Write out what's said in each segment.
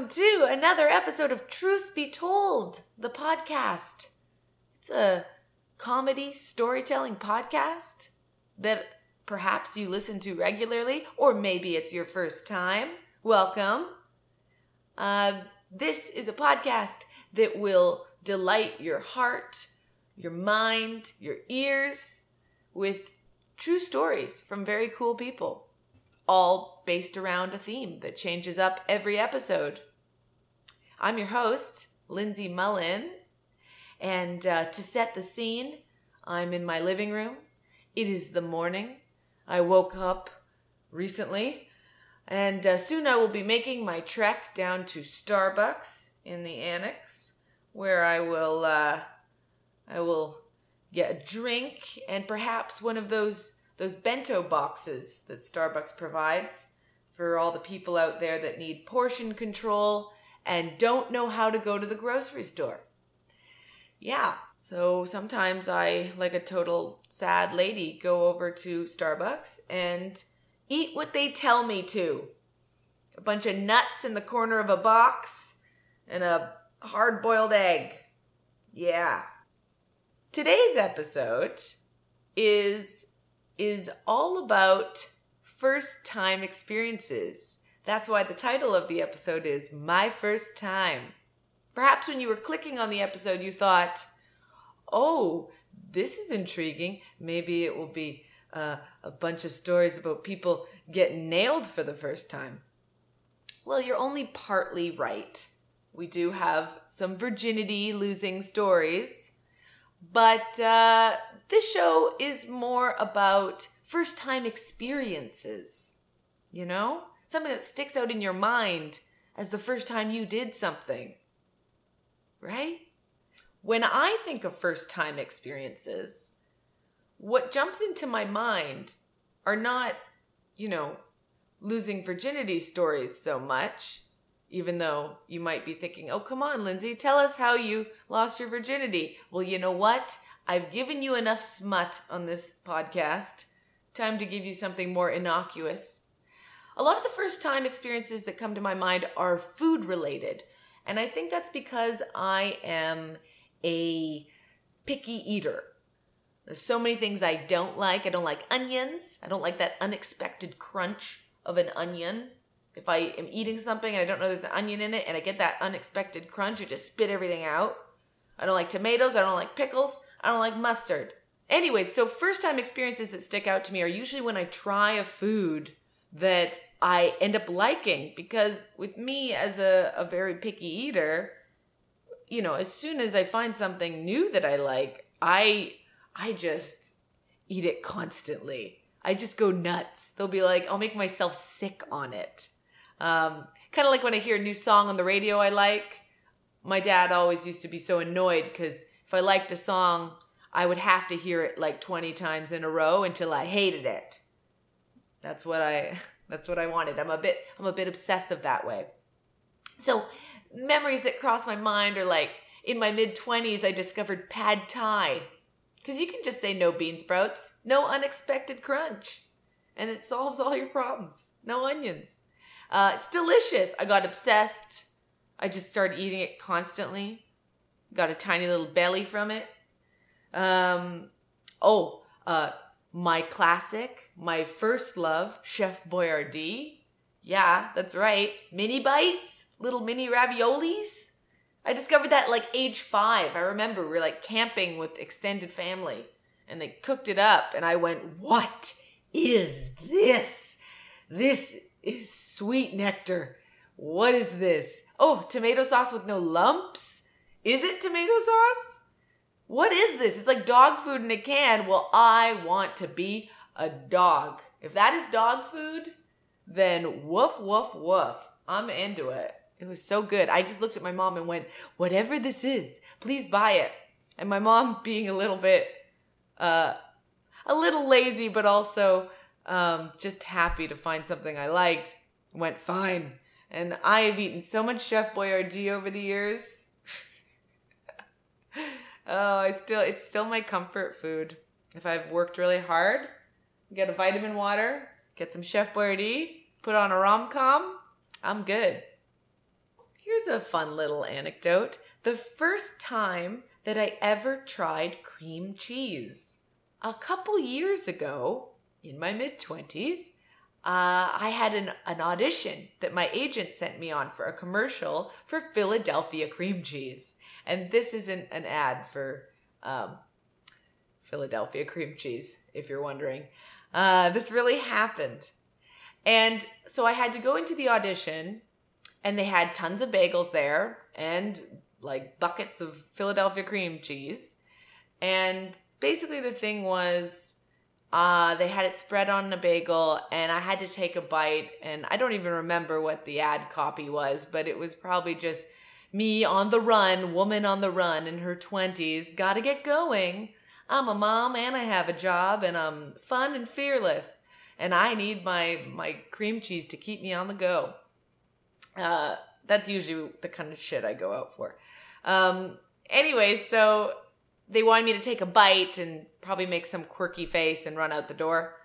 Welcome to another episode of Truth Be Told, the podcast. It's a comedy storytelling podcast that perhaps you listen to regularly, or maybe it's your first time. Welcome. Uh, this is a podcast that will delight your heart, your mind, your ears with true stories from very cool people all based around a theme that changes up every episode. I'm your host, Lindsay Mullen, and uh, to set the scene, I'm in my living room. It is the morning. I woke up recently, and uh, soon I will be making my trek down to Starbucks in the annex, where I will uh, I will get a drink and perhaps one of those those bento boxes that Starbucks provides for all the people out there that need portion control and don't know how to go to the grocery store. Yeah, so sometimes I, like a total sad lady, go over to Starbucks and eat what they tell me to. A bunch of nuts in the corner of a box and a hard boiled egg. Yeah. Today's episode is is all about first time experiences. That's why the title of the episode is My First Time. Perhaps when you were clicking on the episode, you thought, oh, this is intriguing. Maybe it will be uh, a bunch of stories about people getting nailed for the first time. Well, you're only partly right. We do have some virginity losing stories, but uh, this show is more about first time experiences, you know? Something that sticks out in your mind as the first time you did something, right? When I think of first time experiences, what jumps into my mind are not, you know, losing virginity stories so much, even though you might be thinking, oh, come on, Lindsay, tell us how you lost your virginity. Well, you know what? I've given you enough smut on this podcast. Time to give you something more innocuous. A lot of the first time experiences that come to my mind are food related. And I think that's because I am a picky eater. There's so many things I don't like. I don't like onions. I don't like that unexpected crunch of an onion. If I am eating something and I don't know there's an onion in it and I get that unexpected crunch, I just spit everything out. I don't like tomatoes. I don't like pickles. I don't like mustard. Anyways, so first time experiences that stick out to me are usually when I try a food that I end up liking because with me as a, a very picky eater, you know, as soon as I find something new that I like, I I just eat it constantly. I just go nuts. They'll be like, I'll make myself sick on it. Um, kind of like when I hear a new song on the radio I like. My dad always used to be so annoyed because if I liked a song, I would have to hear it like 20 times in a row until I hated it. That's what I that's what I wanted. I'm a bit I'm a bit obsessive that way. So, memories that cross my mind are like in my mid 20s I discovered pad thai. Cuz you can just say no bean sprouts, no unexpected crunch, and it solves all your problems. No onions. Uh, it's delicious. I got obsessed. I just started eating it constantly. Got a tiny little belly from it. Um, oh, uh, my classic, my first love, Chef Boyardee. Yeah, that's right. Mini bites, little mini raviolis. I discovered that like age five. I remember we were like camping with extended family and they cooked it up and I went, what is this? This is sweet nectar. What is this? Oh, tomato sauce with no lumps? Is it tomato sauce? What is this? It's like dog food in a can. Well, I want to be a dog. If that is dog food, then woof, woof, woof. I'm into it. It was so good. I just looked at my mom and went, whatever this is, please buy it. And my mom, being a little bit, uh, a little lazy, but also um, just happy to find something I liked, went fine. And I have eaten so much Chef Boyardee over the years oh, I still it's still my comfort food. If I've worked really hard, get a vitamin water, get some Chef Boyardee, put on a rom com. I'm good. Here's a fun little anecdote. The first time that I ever tried cream cheese. A couple years ago, in my mid 20s, uh, I had an, an audition that my agent sent me on for a commercial for Philadelphia cream cheese. And this isn't an ad for um, Philadelphia cream cheese, if you're wondering. Uh, this really happened. And so I had to go into the audition, and they had tons of bagels there and like buckets of Philadelphia cream cheese. And basically, the thing was, uh, they had it spread on a bagel, and I had to take a bite. And I don't even remember what the ad copy was, but it was probably just me on the run, woman on the run in her 20s, gotta get going. I'm a mom and I have a job, and I'm fun and fearless. And I need my, my cream cheese to keep me on the go. Uh, that's usually the kind of shit I go out for. Um, anyway, so they wanted me to take a bite and probably make some quirky face and run out the door.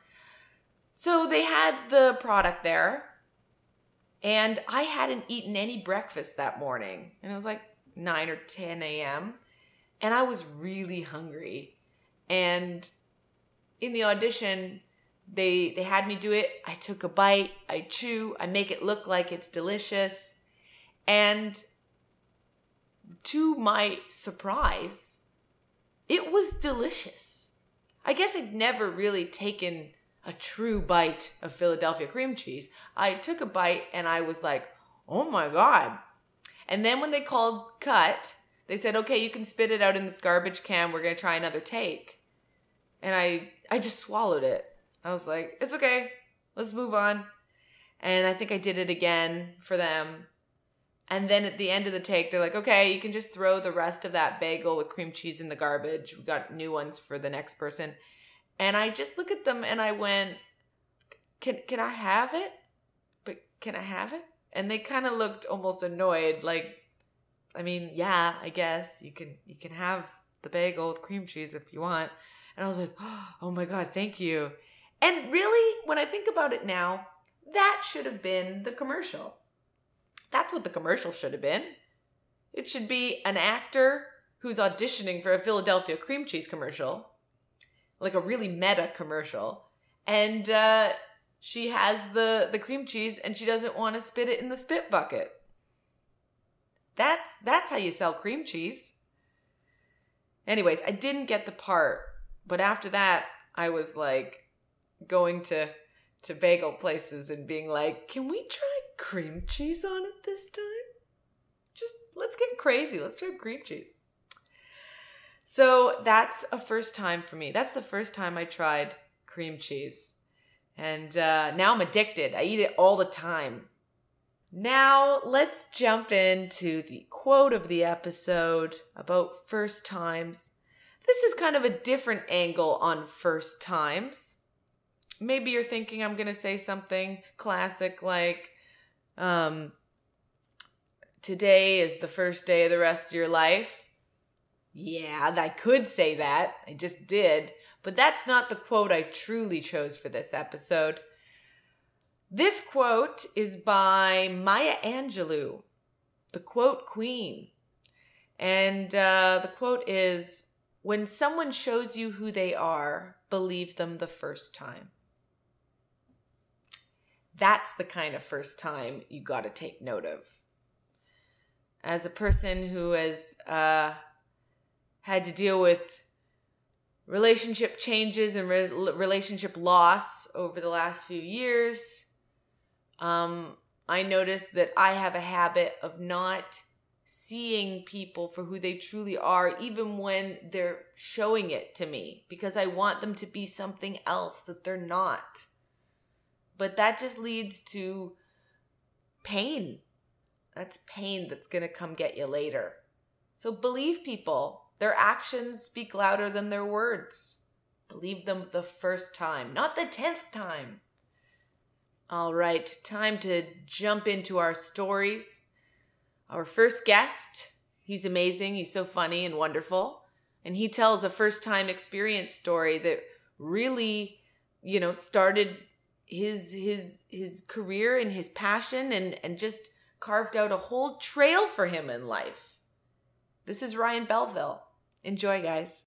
So they had the product there, and I hadn't eaten any breakfast that morning. And it was like 9 or 10 a.m. And I was really hungry. And in the audition, they they had me do it. I took a bite, I chew, I make it look like it's delicious. And to my surprise, it was delicious. I guess I'd never really taken a true bite of Philadelphia cream cheese. I took a bite and I was like, oh my God. And then when they called cut, they said, okay, you can spit it out in this garbage can. We're going to try another take. And I, I just swallowed it. I was like, it's okay. Let's move on. And I think I did it again for them. And then at the end of the take, they're like, okay, you can just throw the rest of that bagel with cream cheese in the garbage. We got new ones for the next person. And I just look at them and I went, can, can I have it? But can I have it? And they kind of looked almost annoyed, like, I mean, yeah, I guess you can, you can have the bagel with cream cheese if you want. And I was like, oh my God, thank you. And really, when I think about it now, that should have been the commercial that's what the commercial should have been. It should be an actor who's auditioning for a Philadelphia cream cheese commercial, like a really meta commercial, and uh, she has the the cream cheese and she doesn't want to spit it in the spit bucket. That's that's how you sell cream cheese. Anyways, I didn't get the part, but after that, I was like going to to bagel places and being like, "Can we try cream cheese on it this time? Just let's get crazy. Let's try cream cheese." So that's a first time for me. That's the first time I tried cream cheese. And uh, now I'm addicted. I eat it all the time. Now let's jump into the quote of the episode about first times. This is kind of a different angle on first times maybe you're thinking I'm going to say something classic like, um, today is the first day of the rest of your life. Yeah, I could say that. I just did. But that's not the quote I truly chose for this episode. This quote is by Maya Angelou, the quote queen. And uh, the quote is When someone shows you who they are, believe them the first time that's the kind of first time you got to take note of. As a person who has uh, had to deal with relationship changes and re- relationship loss over the last few years, um, I noticed that I have a habit of not seeing people for who they truly are, even when they're showing it to me, because I want them to be something else that they're not. But that just leads to pain. That's pain that's going to come get you later. So believe people. Their actions speak louder than their words. Believe them the first time, not the tenth time. All right, time to jump into our stories. Our first guest, he's amazing, he's so funny and wonderful. And he tells a first time experience story that really, you know, started his his his career and his passion and and just carved out a whole trail for him in life. This is Ryan Belville. Enjoy, guys.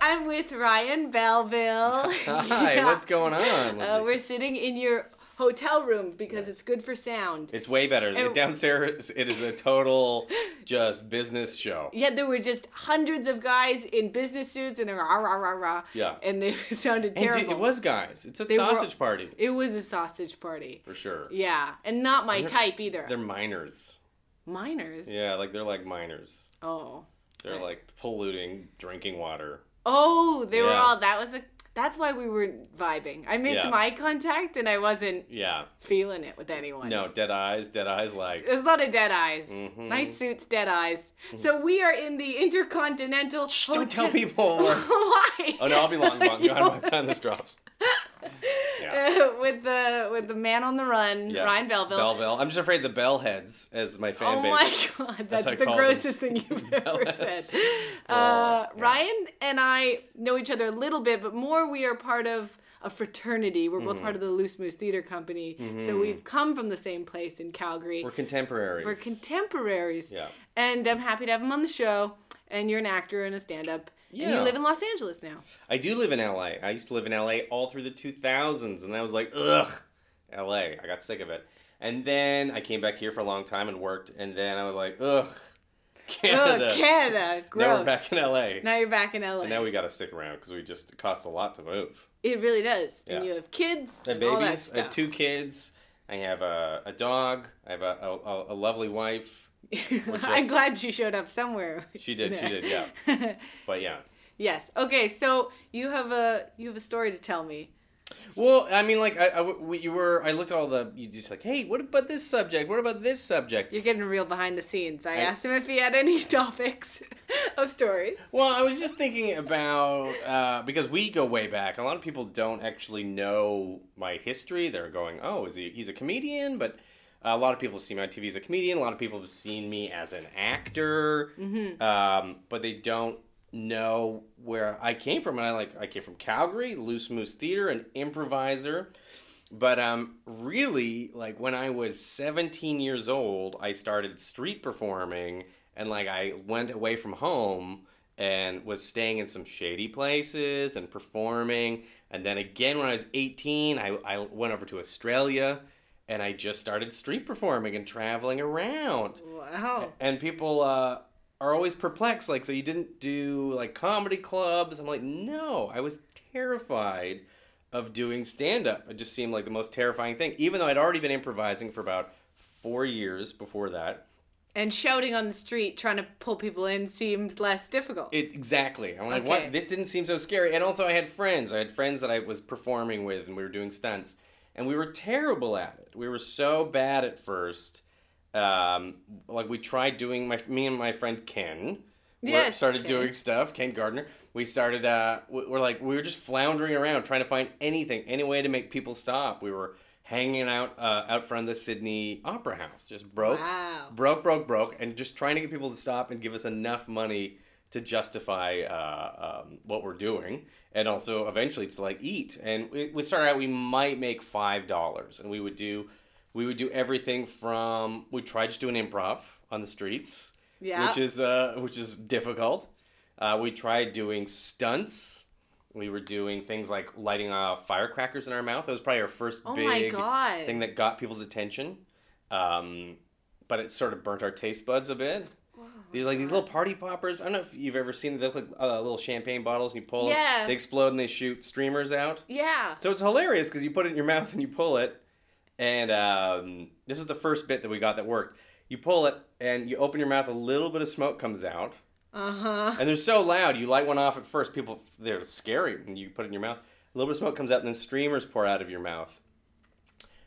I'm with Ryan Belville. Hi, Yeah. what's going on? Uh, we're sitting in your hotel room because it's good for sound. it's way better. And- Downstairs, it is a total just business show. Yeah, there were just hundreds of guys in business suits and they were rah rah rah rah. Yeah. And they sounded And terrible. dude, it was guys. It's a They were- sausage party It was a sausage party. for sure. Yeah, and not my They're- type either. They're minors. Minors. Yeah, like they're like minors. Oh. They're Right. like polluting drinking water. Oh, they were all. That was a. That's why we weren't vibing. I made Yeah. some eye contact and I wasn't Yeah. feeling it with anyone. No, dead eyes. Dead eyes. Like There's a lot of dead eyes. Mhm. Nice suits, dead eyes. So we are in the Intercontinental. Shh, don't tell people. Why? oh no, I'll be long gone by the time this drops. Yeah. With the with the man on the run, Yeah. Ryan Belville. Belleville. I'm just afraid the bellheads as my fan Oh base. my god, that's the call them. grossest thing you've ever said. Uh, Oh. Ryan and I know each other a little bit, but more we are part of a fraternity. We're Mm-hmm. both part of the Loose Moose Theater Company, so we've come from the same place in Calgary. We're contemporaries. We're contemporaries. Yeah. And I'm happy to have him on the show. And you're an actor and a stand-up. And you live in Los Angeles now. I do live in LA. I used to live in LA all through the 2000s, and I was like, ugh, LA. I got sick of it. And then I came back here for a long time and worked, and then I was like, ugh, Canada. Oh, Canada. Gross. Now we're back in LA. Now you're back in LA. and now we got to stick around because we just it costs a lot to move. it really does. And you have kids. And babies. I have two kids. I have a, a dog. I have a, a, a lovely wife. I'm glad she showed up somewhere. She did. She did. Yeah. But yeah. yes. Okay. So you have a you have a story to tell me. Well, I mean, like I, I we- you were. I looked at all the. You just like, hey, what about this subject? What about this subject? You're getting real behind the scenes. I, I- asked him if he had any topics of stories. Well, I was just thinking about uh, because we go way back. A lot of people don't actually know my history. They're going, "Oh, is he? He's a comedian." But a lot of people see me on TV as a comedian. A lot of people have seen me as an actor. Um, but they don't know where I came from. And I like I came from Calgary, Loose Moose Theater, an improviser. But um, really, like when I was 17 years old, I started street performing, and like I went away from home and was staying in some shady places and performing. And then again, when I was 18, I, I went over to Australia, and I just started street performing and traveling around. Wow. and people uh, are always perplexed like so you didn't do like comedy clubs? I'm like no i was terrified of doing stand up it just seemed like the most terrifying thing even though i'd already been improvising for about four years before that. And shouting on the street, trying to pull people in, seemed less difficult. it exactly. I'm like Okay. what this didn't seem so scary. And also i had friends. I had friends that i was performing with and we were doing stunts and we were terrible at it we were so bad at first um, like we tried doing my me and my friend ken Yes, started Ken. doing stuff ken gardner we started uh we- we're like we were just floundering around trying to find anything any way to make people stop we were hanging out uh, out front of the sydney opera house just broke Wow. broke broke broke and just trying to get people to stop and give us enough money to justify uh, um, what we're doing. And also eventually to like eat. And we, we started out we might make five dollars. And we would do we would do everything from we tried to do an improv on the streets Yeah. which is uh, which is difficult. Uh, we tried doing stunts. We were doing things like lighting uh, firecrackers in our mouth. That was probably our first Oh big thing that got people's attention. Um, but it sort of burnt our taste buds a bit these like these little party poppers. I don't know if you've ever seen those like uh, little champagne bottles and you pull Yeah. them, they explode and they shoot streamers out. Yeah. So it's hilarious because you put it in your mouth and you pull it, and um, this is the first bit that we got that worked. You pull it and you open your mouth, a little bit of smoke comes out, Uh huh. and they're so loud. You light one off at first, people they're scary when you put it in your mouth. A little bit of smoke comes out, and then streamers pour out of your mouth.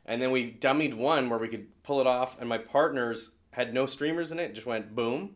And then we dummied one where we could pull it off, and my partners had no streamers in it. it just went boom.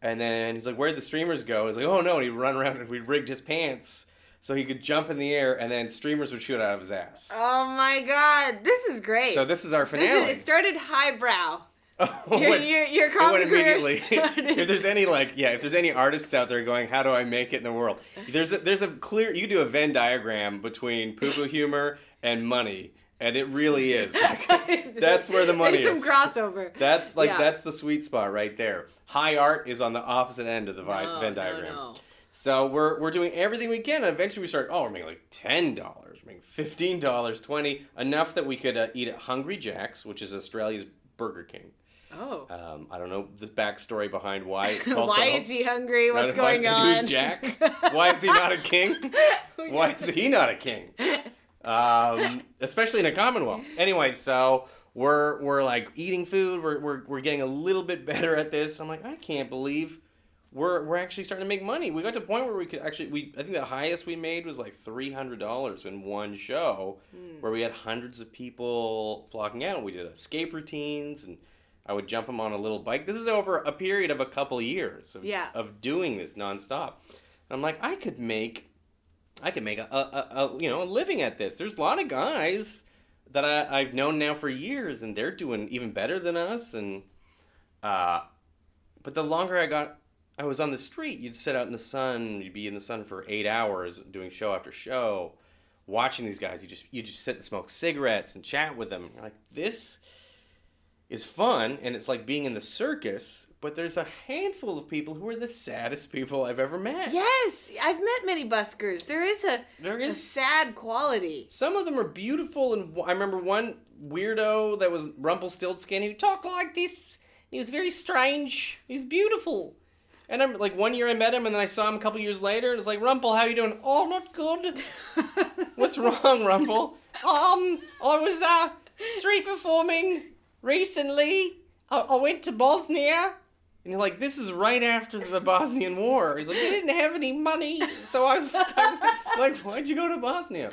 And then he's like, "Where'd the streamers go?" He's like, "Oh no!" And he'd run around and we rigged his pants so he could jump in the air, and then streamers would shoot out of his ass. Oh my God. This is great. So this is our This finale. is, it started highbrow. Oh, Your, your, your it went comedy immediately. if there's any like, yeah, if there's any artists out there going, how do I make it in the world? There's a, there's a clear. You do a Venn diagram between poo poo humor and money, and it really is. Like, that's where the money There's is. some crossover. That's like Yeah. that's the sweet spot right there. High art is on the opposite end of the vi- No, Venn no, diagram. no. So we're we're doing everything we can. And eventually, we start. Oh, we're making like ten dollars, we're making fifteen dollars, twenty, enough that we could uh, eat at Hungry Jack's, which is Australia's Burger King. Oh. Um, I don't know the backstory behind why it's called. Why so. is he hungry? What's Why- going on? Who's Jack? Why is he not a king? Why is he not a king? Um, especially in a Commonwealth. Anyway, so we're we're like eating food. We're, we're we're getting a little bit better at this. I'm like, I can't believe we're we're actually starting to make money. We got to a point where we could actually we I think the highest we made was like three hundred dollars in one show, Hmm. where we had hundreds of people flocking out. We did escape routines and. I would jump them on a little bike. This is over a period of a couple years of, Yeah. of doing this nonstop. And I'm like, I could make, I could make a, a, a, a you know a living at this. There's a lot of guys that I, I've known now for years, and they're doing even better than us. And uh, but the longer I got, I was on the street. You'd sit out in the sun. You'd be in the sun for eight hours doing show after show, watching these guys. You just you just sit and smoke cigarettes and chat with them. You're like this is fun and it's like being in the circus, but there's a handful of people who are the saddest people I've ever met. Yes, I've met many buskers. There is a, there is a sad quality. Some of them are beautiful, and I remember one weirdo that was Rumpelstiltskin who talked like this. He was very strange. He was beautiful. And I'm like one year I met him, and then I saw him a couple years later, and it's like Rumpel, how are you doing? Oh, not good. What's wrong, Rumpel? Um, I was uh street performing recently. I, I went to Bosnia. And you're like, this is right after the Bosnian War. He's like, they didn't have any money, so I was stuck. like, why'd you go to Bosnia?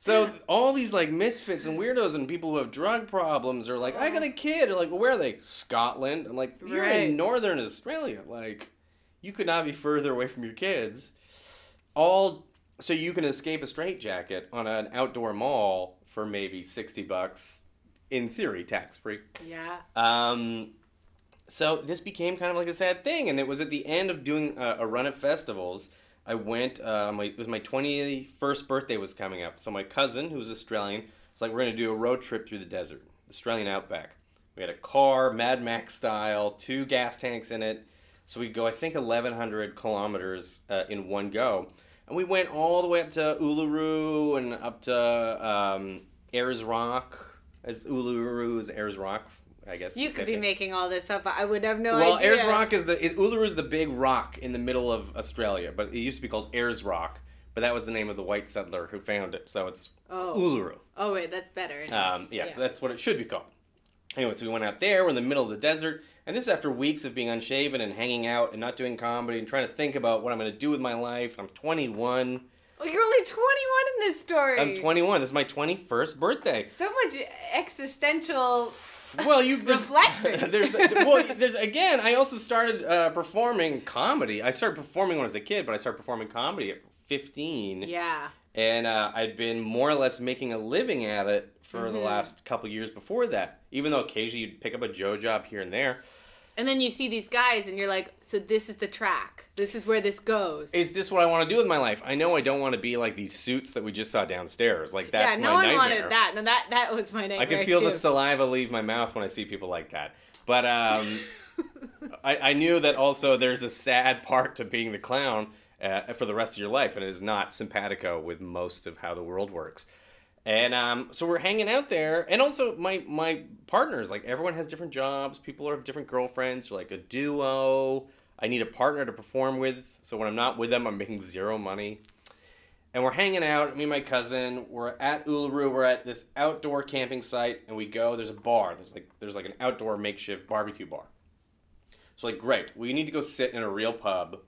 So all these like misfits and weirdos and people who have drug problems are like, I got a kid. They're like, well, where are they? Scotland. I'm like, you're Right. in northern Australia. Like, you could not be further away from your kids. All so you can escape a straitjacket on an outdoor mall for maybe sixty bucks, in theory, tax free. Yeah. Um, so this became kind of like a sad thing, and it was at the end of doing a, a run of festivals. I went. Uh, my it was my twenty first birthday was coming up, so my cousin, who was Australian, was like, "We're gonna do a road trip through the desert, Australian outback." We had a car, Mad Max style, two gas tanks in it, so we'd go, I think, eleven hundred kilometers uh, in one go, and we went all the way up to Uluru and up to um, Ayers Rock, as Uluru is Ayers Rock, I guess. You could be thing. making all this up. I would have no Well, idea. Well, Ayers Rock is the it, Uluru is the big rock in the middle of Australia, but it used to be called Ayers Rock, but that was the name of the white settler who found it, so it's Oh. Uluru. Oh wait, that's better. Um, yes, Yeah. that's what it should be called. Anyway, so we went out there. We're in the middle of the desert, and this is after weeks of being unshaven and hanging out and not doing comedy and trying to think about what I'm going to do with my life. I'm 21. Oh, you're only 21 in this story. I'm 21. This is my 21st birthday. So much existential. Well, you there's there's well there's again. I also started uh, performing comedy. I started performing when I was a kid, but I started performing comedy at 15. Yeah. and uh, I'd been more or less making a living at it for the Mhm. last couple years before that. Even though occasionally you'd pick up a Joe job here and there. And then you see these guys, and you're like, so this is the track. This is where this goes. Is this what I want to do with my life? I know I don't want to be like these suits that we just saw downstairs. Like that's yeah, no my one nightmare. wanted that. No, that that was my nightmare I can feel too. the saliva leave my mouth when I see people like that. But um, I, I knew that also there's a sad part to being the clown uh, for the rest of your life, and it is not simpatico with most of how the world works. And um, so we're hanging out there, and also my my partners, like everyone has different jobs. People have different girlfriends. Like a duo. I need a partner to perform with. So when I'm not with them, I'm making zero money. And we're hanging out. Me and my cousin. We're at Uluru. We're at this outdoor camping site, and we go. There's a bar. There's like there's like an outdoor makeshift barbecue bar. So like great. We need to go sit in a real pub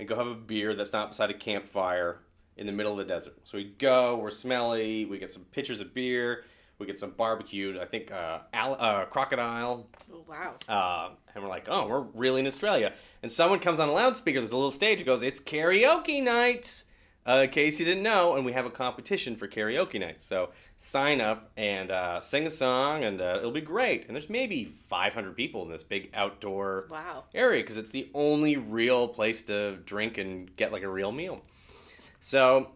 and go have a beer that's not beside a campfire in the middle of the desert. So we go. We're smelly. We get some pitchers of beer. We get some barbecued. I think uh, al- uh, crocodile. Oh, wow. Uh, and we're like, oh, we're really in Australia. And someone comes on a loudspeaker. There's a little stage. It goes, it's karaoke night. uh, in case you didn't know, and we have a competition for karaoke night. So sign up and uh, sing a song, and uh, it'll be great. And there's maybe 500 people in this big outdoor Wow. area because it's the only real place to drink and get like a real meal. So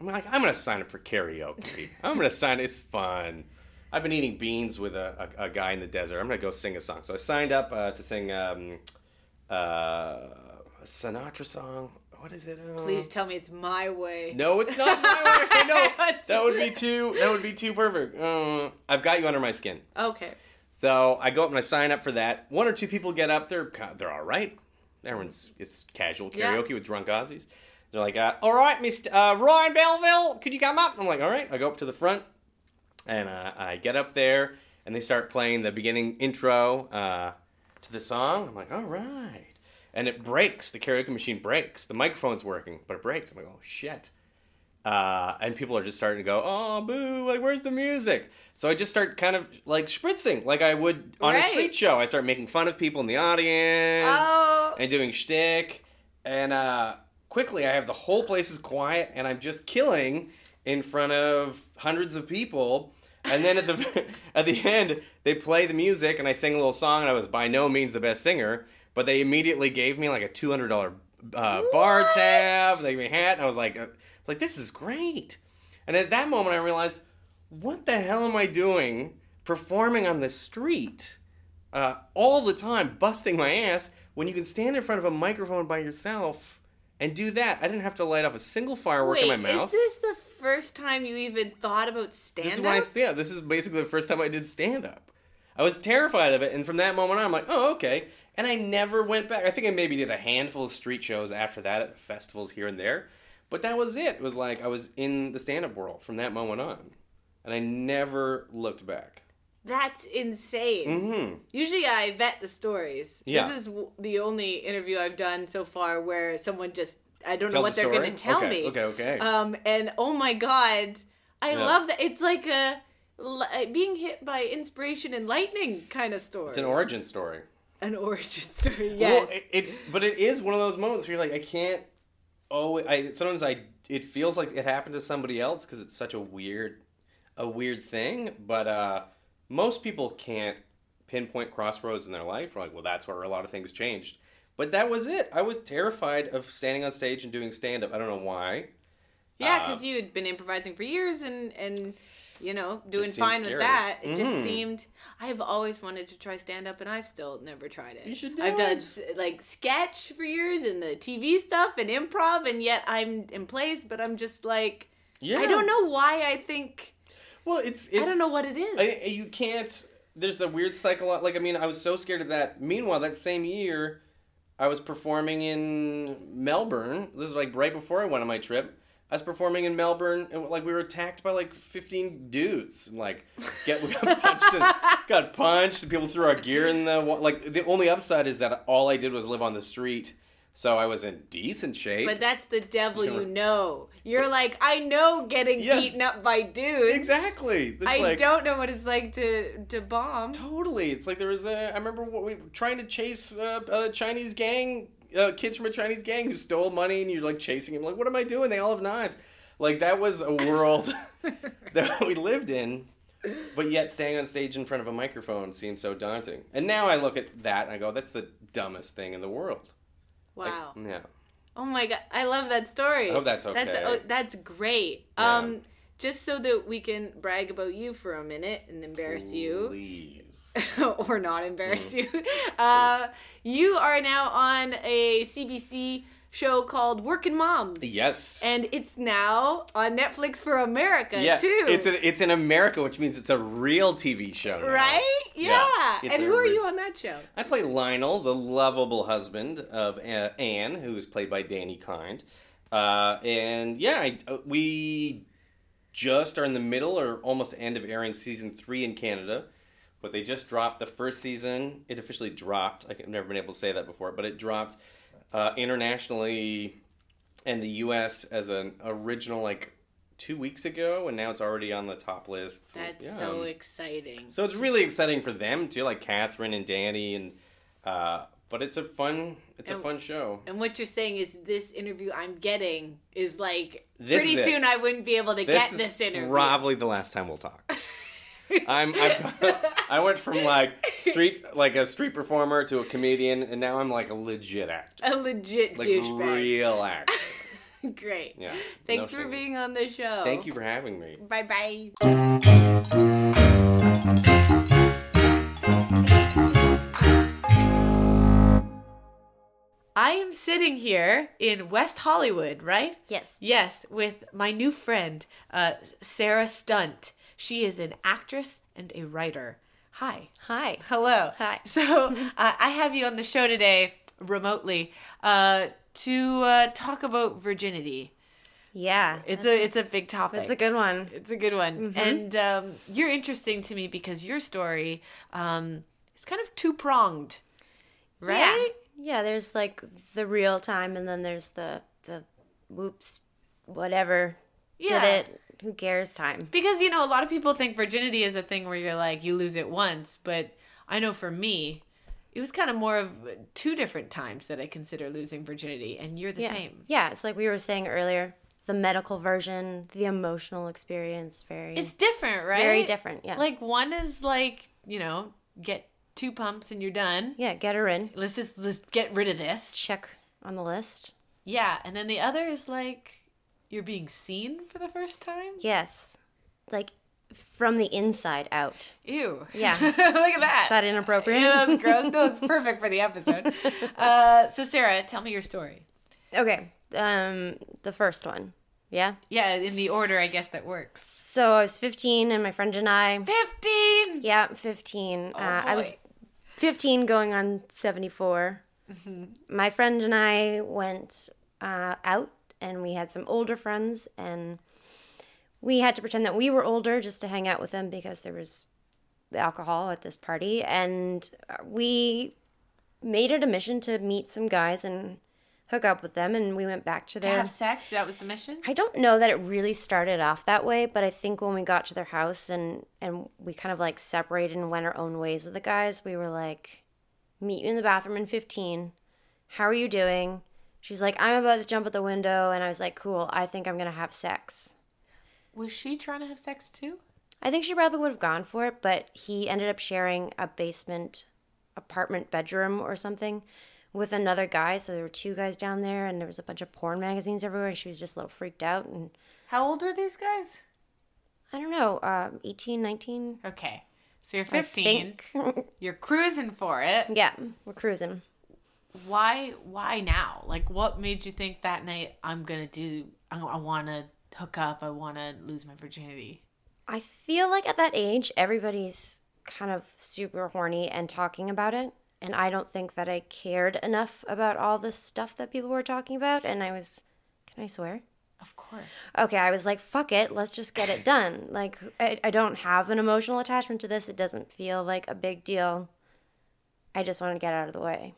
I'm like, I'm gonna sign up for karaoke. I'm gonna sign. It's fun. I've been eating beans with a, a, a guy in the desert. I'm gonna go sing a song. So I signed up uh, to sing um, uh, a Sinatra song. What is it? Uh, Please tell me it's my way. No, it's not my way. No, that would be too. That would be too perfect. Uh, I've got you under my skin. Okay. So I go up and I sign up for that. One or two people get up. They're they're all right. Everyone's it's casual Yeah. karaoke with drunk Aussies. They're like, uh, all right, Mr. Uh, Ryan Belleville, could you come up? I'm like, all right. I go up to the front, and uh, I get up there, and they start playing the beginning intro uh, to the song. I'm like, all right, and it breaks. The karaoke machine breaks. The microphone's working, but it breaks. I'm like, oh shit. Uh, and people are just starting to go, oh, boo, like, where's the music? So I just start kind of like spritzing like I would on a street show. I start making fun of people in the audience Oh. and doing shtick. And uh, quickly, I have the whole place is quiet, and I'm just killing in front of hundreds of people. And then at the at the end, they play the music, and I sing a little song. And I was by no means the best singer, but they immediately gave me like a two hundred dollar uh, bar tab. They gave me a hat, and I was like, uh, it's like this is great. And at that moment, I realized, what the hell am I doing performing on the street? uh, all the time, busting my ass when you can stand in front of a microphone by yourself and do that. I didn't have to light off a single firework Wait, in my mouth. is this the first time you even thought about stand This is up? when I yeah, this is basically the first time I did stand up. I was terrified of it, and from that moment on, I'm like, oh, okay. And I never went back. I think I maybe did a handful of street shows after that at festivals here and there, but that was it. It was like I was in the stand up world from that moment on, and I never looked back. That's insane. Mm-hmm. Usually I vet the stories. Yeah. This is w- the only interview I've done so far where someone just I don't know what they're going to tell okay, me. Okay, okay. Um and oh my god, I Yeah. love that. It's like a li- being hit by inspiration and lightning kind of story. it's an origin story. An origin story. Well, Yes. it- it's but it is one of those moments where you're like, I can't. Oh, I sometimes I it feels like it happened to somebody else because it's such a weird, a weird thing. But uh, most people can't pinpoint crossroads in their life. We're like, well, that's where a lot of things changed. But that was it. I was terrified of standing on stage and doing stand up. I don't know why. yeah, uh, because you had been improvising for years and and you know doing fine scary. with that. It just Mhm. seemed. I've always wanted to try stand up, and I've still never tried it. You should do I've done it. s- like sketch for years and the TV stuff and improv, and yet I'm in place, but I'm just like Yeah. I don't know why I think Well, it's, it's I don't know what it is. I, you can't. There's a weird cycle. Like I mean, I was so scared of that. Meanwhile, that same year, I was performing in Melbourne. This is like right before I went on my trip. I was performing in Melbourne, and like we were attacked by like 15 dudes. And, like, get we got punched, and, got punched, and people threw our gear in the like. The only upside is that all I did was live on the street, so I was in decent shape. but that's the devil You know- you know. You're like, I know getting Yes. beaten up by dudes. exactly. It's I like, don't know what it's like to to bomb. Totally. It's like there was a. I remember what we were trying to chase uh, a Chinese gang, uh, kids from a Chinese gang who stole money, and you're like chasing him. Like, what am I doing? They all have knives. Like that was a world that we lived in, but yet staying on stage in front of a microphone seems so daunting. And now I look at that and I go, that's the dumbest thing in the world. Like, Wow. yeah. Oh my god, I love that story. I hope that's That's okay. oh, that's great. Yeah. Um, just so that we can brag about you for a minute and embarrass you, Please. or not embarrass Mm. you. Uh, you are now on a CBC show called Working Moms, Yes. and it's now on Netflix for America yeah. too. It's a, it's in America, which means it's a real TV show. now. right? Yeah. Yeah, and who are you on that show? I play Lionel, the lovable husband of uh, Anne, who is played by Dani Kind. Uh, and yeah, I, uh, we just are in the middle or almost end of airing season three in Canada, but they just dropped the first season. It officially dropped. I've never been able to say that before, but it dropped uh, internationally and the U.S. as an original like two weeks ago, and now it's already on the top list. So, That's yeah. so exciting. So it's really exciting for them too, like Catherine and Dani and uh, but it's a fun it's a fun show. And what you're saying is this interview I'm getting is like This pretty is soon I wouldn't be able to This get is this interview. probably the last time we'll talk. I'm I've, I went from like street like a street performer to a comedian, and now I'm like a legit actor, a legit like douchebag. real actor. Great. Yeah. Thanks no for shame. being on the show. Thank you for having me. Bye bye. I am sitting here in West Hollywood, right? Yes. Yes, with my new friend, uh, Sarah Stunt. She is an actress and a writer. Hi. Hi. Hello. Hi. So uh, I have you on the show today remotely uh, to uh, talk about virginity. Yeah. It's a it's a big topic. It's a good one. It's a good one. And um, you're interesting to me because your story um, is kind of two pronged, right? Yeah. Yeah, there's like the real time and then there's the the whoops whatever Yeah. did it. Who cares time. Because you know, a lot of people think virginity is a thing where you're like you lose it once, but I know for me, it was kind of more of two different times that I consider losing virginity, and you're the Yeah. same. Yeah, it's like we were saying earlier, the medical version, the emotional experience very It's different, right? very different. Yeah. Like one is like you know, get two pumps and you're done. yeah, get her in. Let's just let's get rid of this. Check on the list. Yeah, and then the other is like you're being seen for the first time. Yes. Like from the inside out. Ew. Yeah. Look at that. Is that inappropriate? Yeah, that's gross. No, it's perfect for the episode. Uh, so, Sarah, tell me your story. okay. Um the first one. Yeah. Yeah, in the order, I guess that works. So I was 15 and my friend and I 15! Yeah, 15. Oh, uh, I was 15 going on 74. Mm-hmm. My friend and I went uh, out and we had some older friends and we had to pretend that we were older just to hang out with them because there was alcohol at this party and we made it a mission to meet some guys and hook up with them and we went back to their To have sex? That was the mission? I don't know that it really started off that way, but I think when we got to their house and and we kind of like separated and went our own ways with the guys, we were like, "Meet you in the bathroom in 15. How are you doing?" She's like, "I'm about to jump out the window." And I was like, "Cool. I think I'm going to have sex." Was she trying to have sex too? I think she probably would have gone for it, but he ended up sharing a basement apartment bedroom or something with another guy. So there were two guys down there and there was a bunch of porn magazines everywhere. And she was just a little freaked out and How old were these guys? I don't know, um, 18, 19. Okay. So you're I 15. think. You're cruising for it. yeah, we're cruising. Why why now? Like what made you think that night I'm going to do I, I want to hook up, I want to lose my virginity? I feel like at that age, everybody's kind of super horny and talking about it. And I don't think that I cared enough about all the stuff that people were talking about. And I was, can I swear? Of course. Okay, I was like, fuck it, let's just get it done. Like, I, I don't have an emotional attachment to this. It doesn't feel like a big deal. I just want to get out of the way.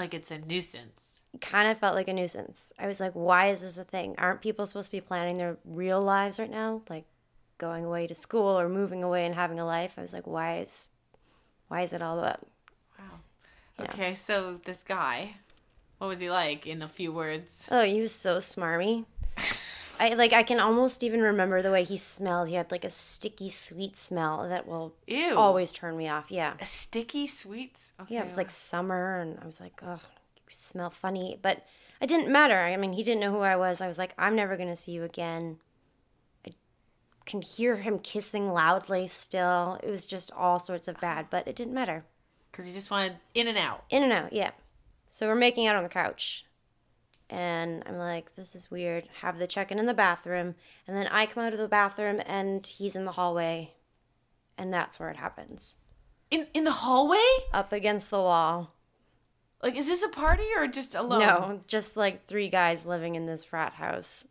Like it's a nuisance. Kind of felt like a nuisance. I was like, why is this a thing? Aren't people supposed to be planning their real lives right now? Like going away to school or moving away and having a life? I was like, why is why is it all about Wow. Yeah. Okay, so this guy, what was he like in a few words? Oh, he was so smarmy. I like I can almost even remember the way he smelled. He had like a sticky sweet smell that will Ew. always turn me off. Yeah. A sticky sweet. Okay, Yeah, it was like summer and I was like, oh, you smell funny. But it didn't matter. I mean, he didn't know who I was. I was like, I'm never going to see you again. I can hear him kissing loudly still. It was just all sorts of bad, but it didn't matter. because he just wanted in and out. In and out, yeah. So we're making out on the couch. And I'm like, this is weird. Have the check in in the bathroom. And then I come out of the bathroom and he's in the hallway. And that's where it happens. In in the hallway? Up against the wall. Like, is this a party or just alone? No, just like three guys living in this frat house.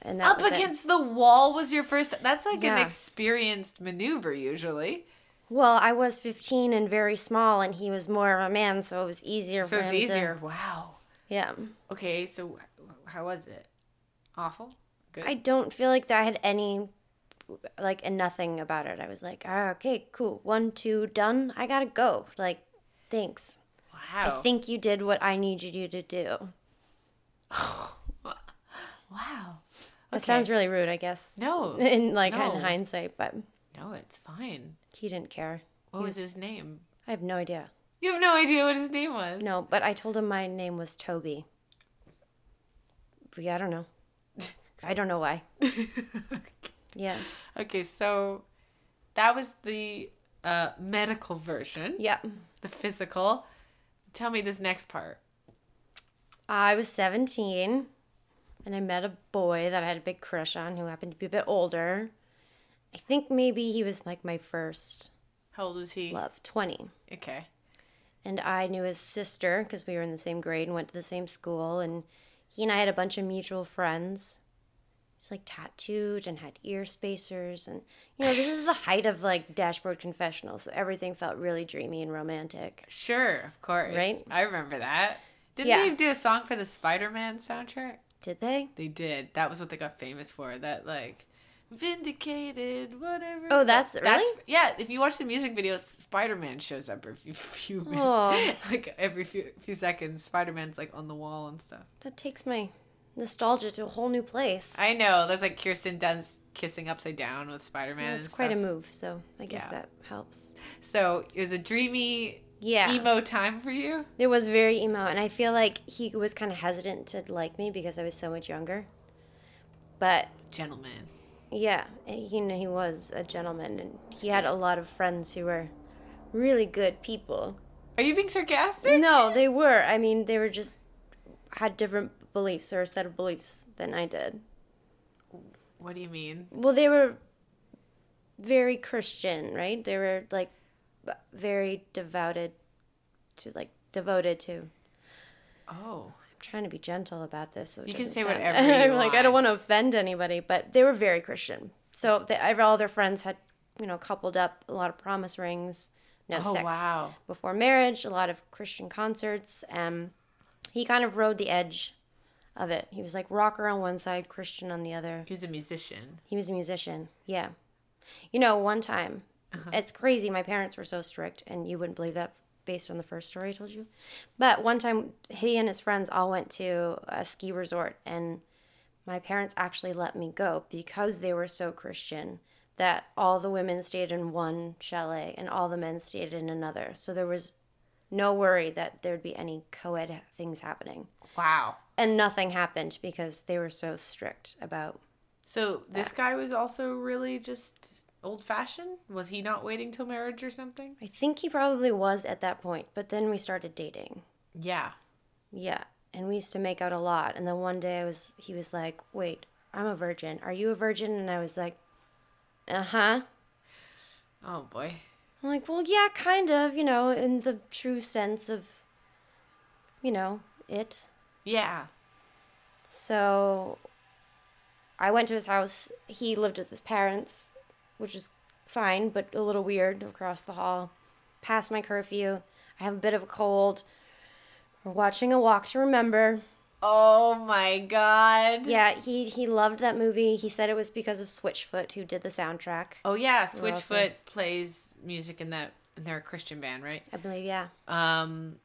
And that Up was it. against the wall was your first. That's like an experienced maneuver usually. Well, I was 15 and very small, and he was more of a man, so it was easier So for him. So it's easier. Wow. Yeah. Okay, so how was it? Awful. Good. I don't feel like that I had any, like, and nothing about it. I was like, ah, okay, cool. One, two, done. I gotta go. Like, thanks. Wow. I think you did what I needed you to do. Wow. That Okay. sounds really rude, I guess. No. In like No. in hindsight, but No, it's fine. he didn't care. What He was his name? I have no idea. You have no idea what his name was. No, but I told him my name was Toby. Yeah, I don't know. I don't know why. Yeah. Okay, so that was the uh, medical version. Yeah. The physical. Tell me this next part. I was 17 and I met a boy that I had a big crush on who happened to be a bit older. I think maybe he was like my first How old is he? love, 20. Okay. And I knew his sister because we were in the same grade and went to the same school. And he and I had a bunch of mutual friends. He's like tattooed and had ear spacers. And, you know, this is the height of like Dashboard Confessional. So everything felt really dreamy and romantic. Sure, of course. Right? I remember that. Didn't Yeah. they do a song for the Spider Man soundtrack? Did they? They did. That was what they got famous for. That like vindicated, whatever. Oh, that's- really? yeah. If you watch the music video, Spider Man shows up every few, few minutes, like every few few seconds. Spider Man's like on the wall and stuff. That takes my nostalgia to a whole new place. I know. There's like Kirsten Dunst kissing upside down with Spider Man. That's quite a move, so I guess Yeah. that helps. So it was a dreamy Yeah. emo time for you. It was very emo, and I feel like he was kind of hesitant to like me because I was so much younger. But Gentleman. Yeah, he he was a gentleman, and he had a lot of friends who were really good people. Are you being sarcastic? No, they were. I mean, they were just had different beliefs or a set of beliefs than I did. What do you mean? Well, they were very Christian, right? They were like very devoted to like devoted to Oh. Trying to be gentle about this. So You can say sound- whatever I'm like I don't want. to offend anybody, but they were very Christian. So they, all their friends had, you know, coupled up a lot of promise rings, no Oh sex wow. before marriage, a lot of Christian concerts. Um, he kind of rode the edge of it. He was like rocker on one side, Christian on the other. He was a musician. He was a musician. Yeah. You know, one time, it's crazy. My parents were so strict, and you wouldn't believe that based on the first story I told you. But one time, he and his friends all went to a ski resort, and my parents actually let me go because they were so Christian that all the women stayed in one chalet and all the men stayed in another. So there was no worry that there'd be any co ed things happening. Wow. And nothing happened because they were so strict about So this guy was also really just old fashioned? Was he not waiting till marriage or something? I think he probably was at that point, but then we started dating. Yeah. Yeah. And we used to make out a lot. And then one day I was he was like, "Wait, I'm a virgin. Are you a virgin?" And I was like, "Uh-huh." Oh boy. I'm like, "Well, yeah, kind of, you know, in the true sense of you know, it." Yeah. So I went to his house. He lived with his parents, which is fine, but a little weird across the hall. Past my curfew. I have a bit of a cold. We're watching A Walk to Remember. Oh my god. Yeah, he he loved that movie. He said it was because of Switchfoot who did the soundtrack. Oh yeah, also- Switchfoot plays music in that and they're a Christian band, right? I believe, yeah. Um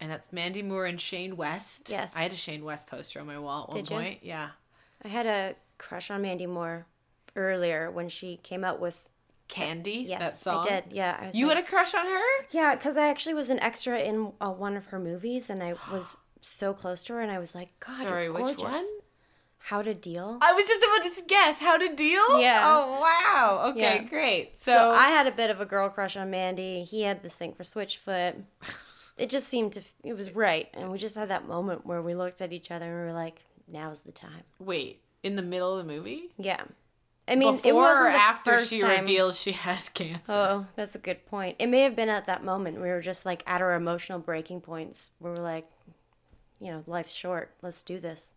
and that's Mandy Moore and Shane West. Yes. I had a Shane West poster on my wall at one Did you? point. Yeah. I had a crush on Mandy Moore earlier when she came out with Candy, yes, that song. I did. Yeah, I was You like- had a crush on her? Yeah, because I actually was an extra in uh, one of her movies, and I was so close to her, and I was like, God, Sorry, you're which one? How to Deal. I was just about to guess how to deal. Yeah. Oh wow. Okay, Yeah. great. so, So, I had a bit of a girl crush on Mandy. He had this thing for Switchfoot. it just seemed to, it was right, and we just had that moment where we looked at each other and we were like, now's the time. wait, in the middle of the movie? Yeah. I mean, it Before wasn't or after she time. reveals she has cancer? Oh, that's a good point. It may have been at that moment we were just like at our emotional breaking points We were like, you know, life's short. Let's do this.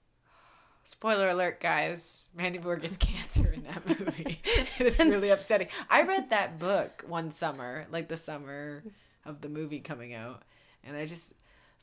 Spoiler alert, guys. Mandy Moore gets cancer in that movie. it's really upsetting. I read that book one summer, like the summer of the movie coming out, and I just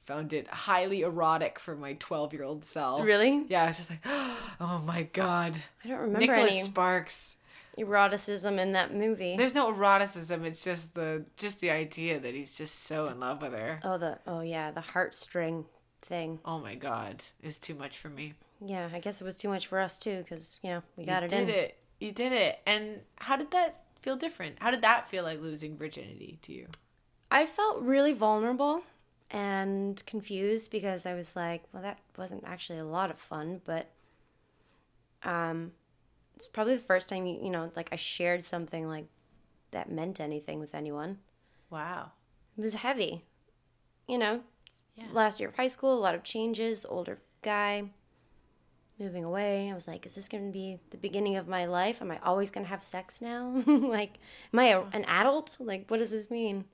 found it highly erotic for my 12 year old self. Really? Yeah, I was just like, oh my God. I don't remember Nicholas any. Sparks. eroticism in that movie. There's no eroticism. It's just the just the idea that he's just so in love with her. oh the oh yeah, the heartstring thing. Oh my god, it's too much for me. Yeah, I guess it was too much for us too, because you know we got you it did in. it. You did it. And how did that feel different? How did that feel like losing virginity to you? I felt really vulnerable and confused because I was like, well, that wasn't actually a lot of fun, but um, it's probably the first time you, know, like I shared something like that meant anything with anyone. Wow. It was heavy, you know. Yeah. Last year of high school, a lot of changes. Older guy, moving away. I was like, is this going to be the beginning of my life? Am I always going to have sex now? like, am I a, an adult? Like, what does this mean?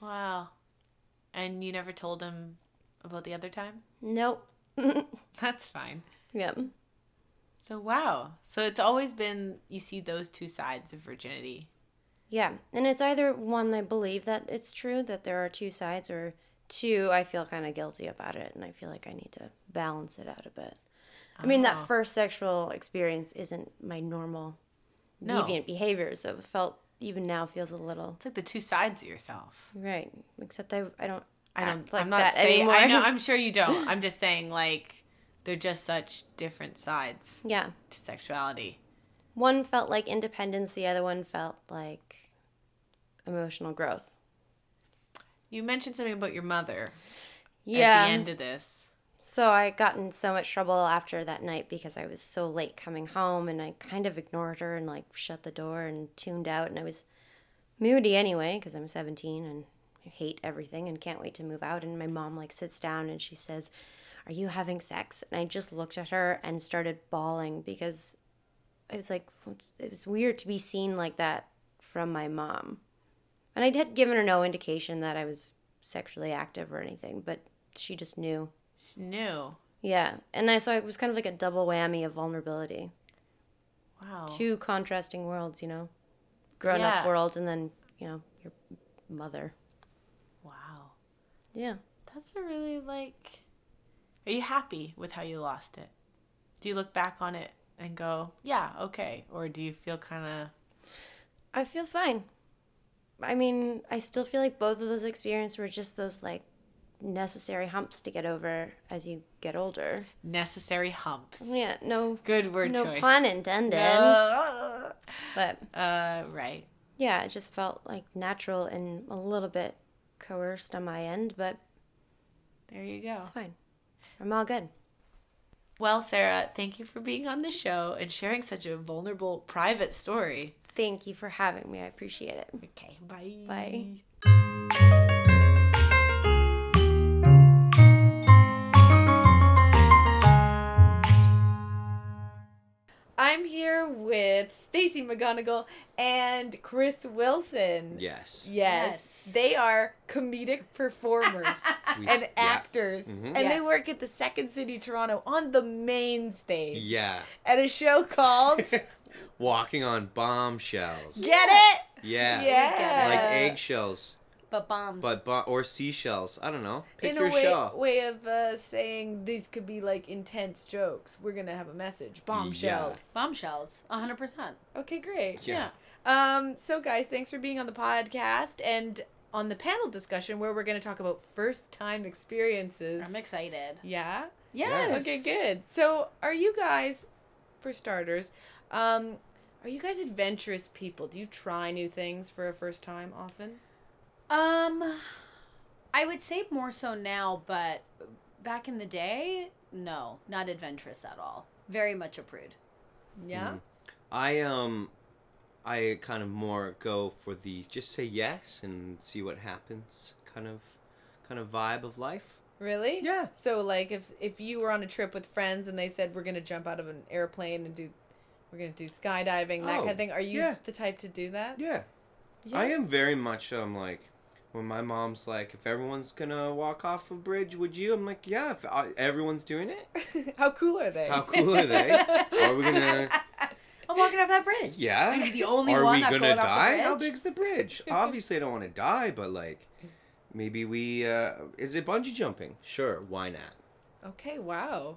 Wow. And you never told him about the other time? Nope. That's fine. Yep. So wow. So it's always been you see those two sides of virginity. Yeah, and it's either one I believe that it's true that there are two sides, or two I feel kind of guilty about it, and I feel like I need to balance it out a bit. I mean, Oh. that first sexual experience isn't my normal No. deviant behavior, so it felt even now feels a little It's like the two sides of yourself. right. Except I I don't I don't like I'm not that saying anymore. I know I'm sure you don't. I'm just saying like they're just such different sides yeah, to sexuality. one felt like independence, the other one felt like emotional growth. You mentioned something about your mother Yeah. at the end of this. So I got in so much trouble after that night because I was so late coming home and I kind of ignored her and like shut the door and tuned out and I was moody anyway because I'm 17 and I hate everything and can't wait to move out and my mom like sits down and she says, "Are you having sex?" And I just looked at her and started bawling because I was like it was weird to be seen like that from my mom. And I had given her no indication that I was sexually active or anything, but she just knew. She knew. Yeah, and I so it was kind of like a double whammy of vulnerability. Wow. Two contrasting worlds, you know, grown Yeah. up world, and then you know your mother. Wow. Yeah, That's a really like Are you happy with how you lost it? Do you look back on it and go, "Yeah, okay," or do you feel kind of I feel fine. I mean, I still feel like both of those experiences were just those like necessary humps to get over as you get older. necessary humps? Yeah, no, Good word no choice. pun intended. Uh, But uh, right. yeah, it just felt like natural and a little bit coerced on my end, but There you go. it's fine. I'm all good. Well, Sarah, thank you for being on the show and sharing such a vulnerable, private story. Thank you for having me. I appreciate it. Okay, bye. Bye. Here with Stacey McGunnigle and Chris Wilson. Yes. Yes. Yes. They are comedic performers We and yeah. actors. Mhm. And they work at the Second City Toronto on the main stage Yeah. at a show called Walking on bombshells. Get it? Yeah. Yeah. Like eggshells, But bombs. but bo- or seashells. I don't know. Pick In your a way, shell. way of uh, saying these could be like intense jokes. We're gonna have a message. Bombshells. Bombshells. 100%. Okay, great. Yeah. Um, so guys, thanks for being on the podcast and on the panel discussion where we're going to talk about first time experiences. I'm excited. yeah. Yes. Okay, good. So, are you guys, for starters, um, are you guys adventurous people? Do you try new things for a first time often? Um, I would say more so now, but back in the day, no, not adventurous at all. Very much a prude. Yeah. Mhm. I um I kind of more go for the just say yes and see what happens kind of kind of vibe of life. Really? Yeah. So, like, if if you were on a trip with friends and they said we're gonna jump out of an airplane and do, we're gonna do skydiving, that Oh, kind of thing, are you yeah. the type to do that? Yeah. Yeah. I am very much um like when my mom's like if everyone's gonna walk off a bridge would you? I'm like yeah if uh, everyone's doing it. How cool are they? how cool are they? Are we gonna I'm walking off that bridge. yeah. I'm the only are one we not gonna going off the die? How big's the bridge? Obviously I don't want to die but like maybe we uh is it bungee jumping? Sure why not? Okay, wow.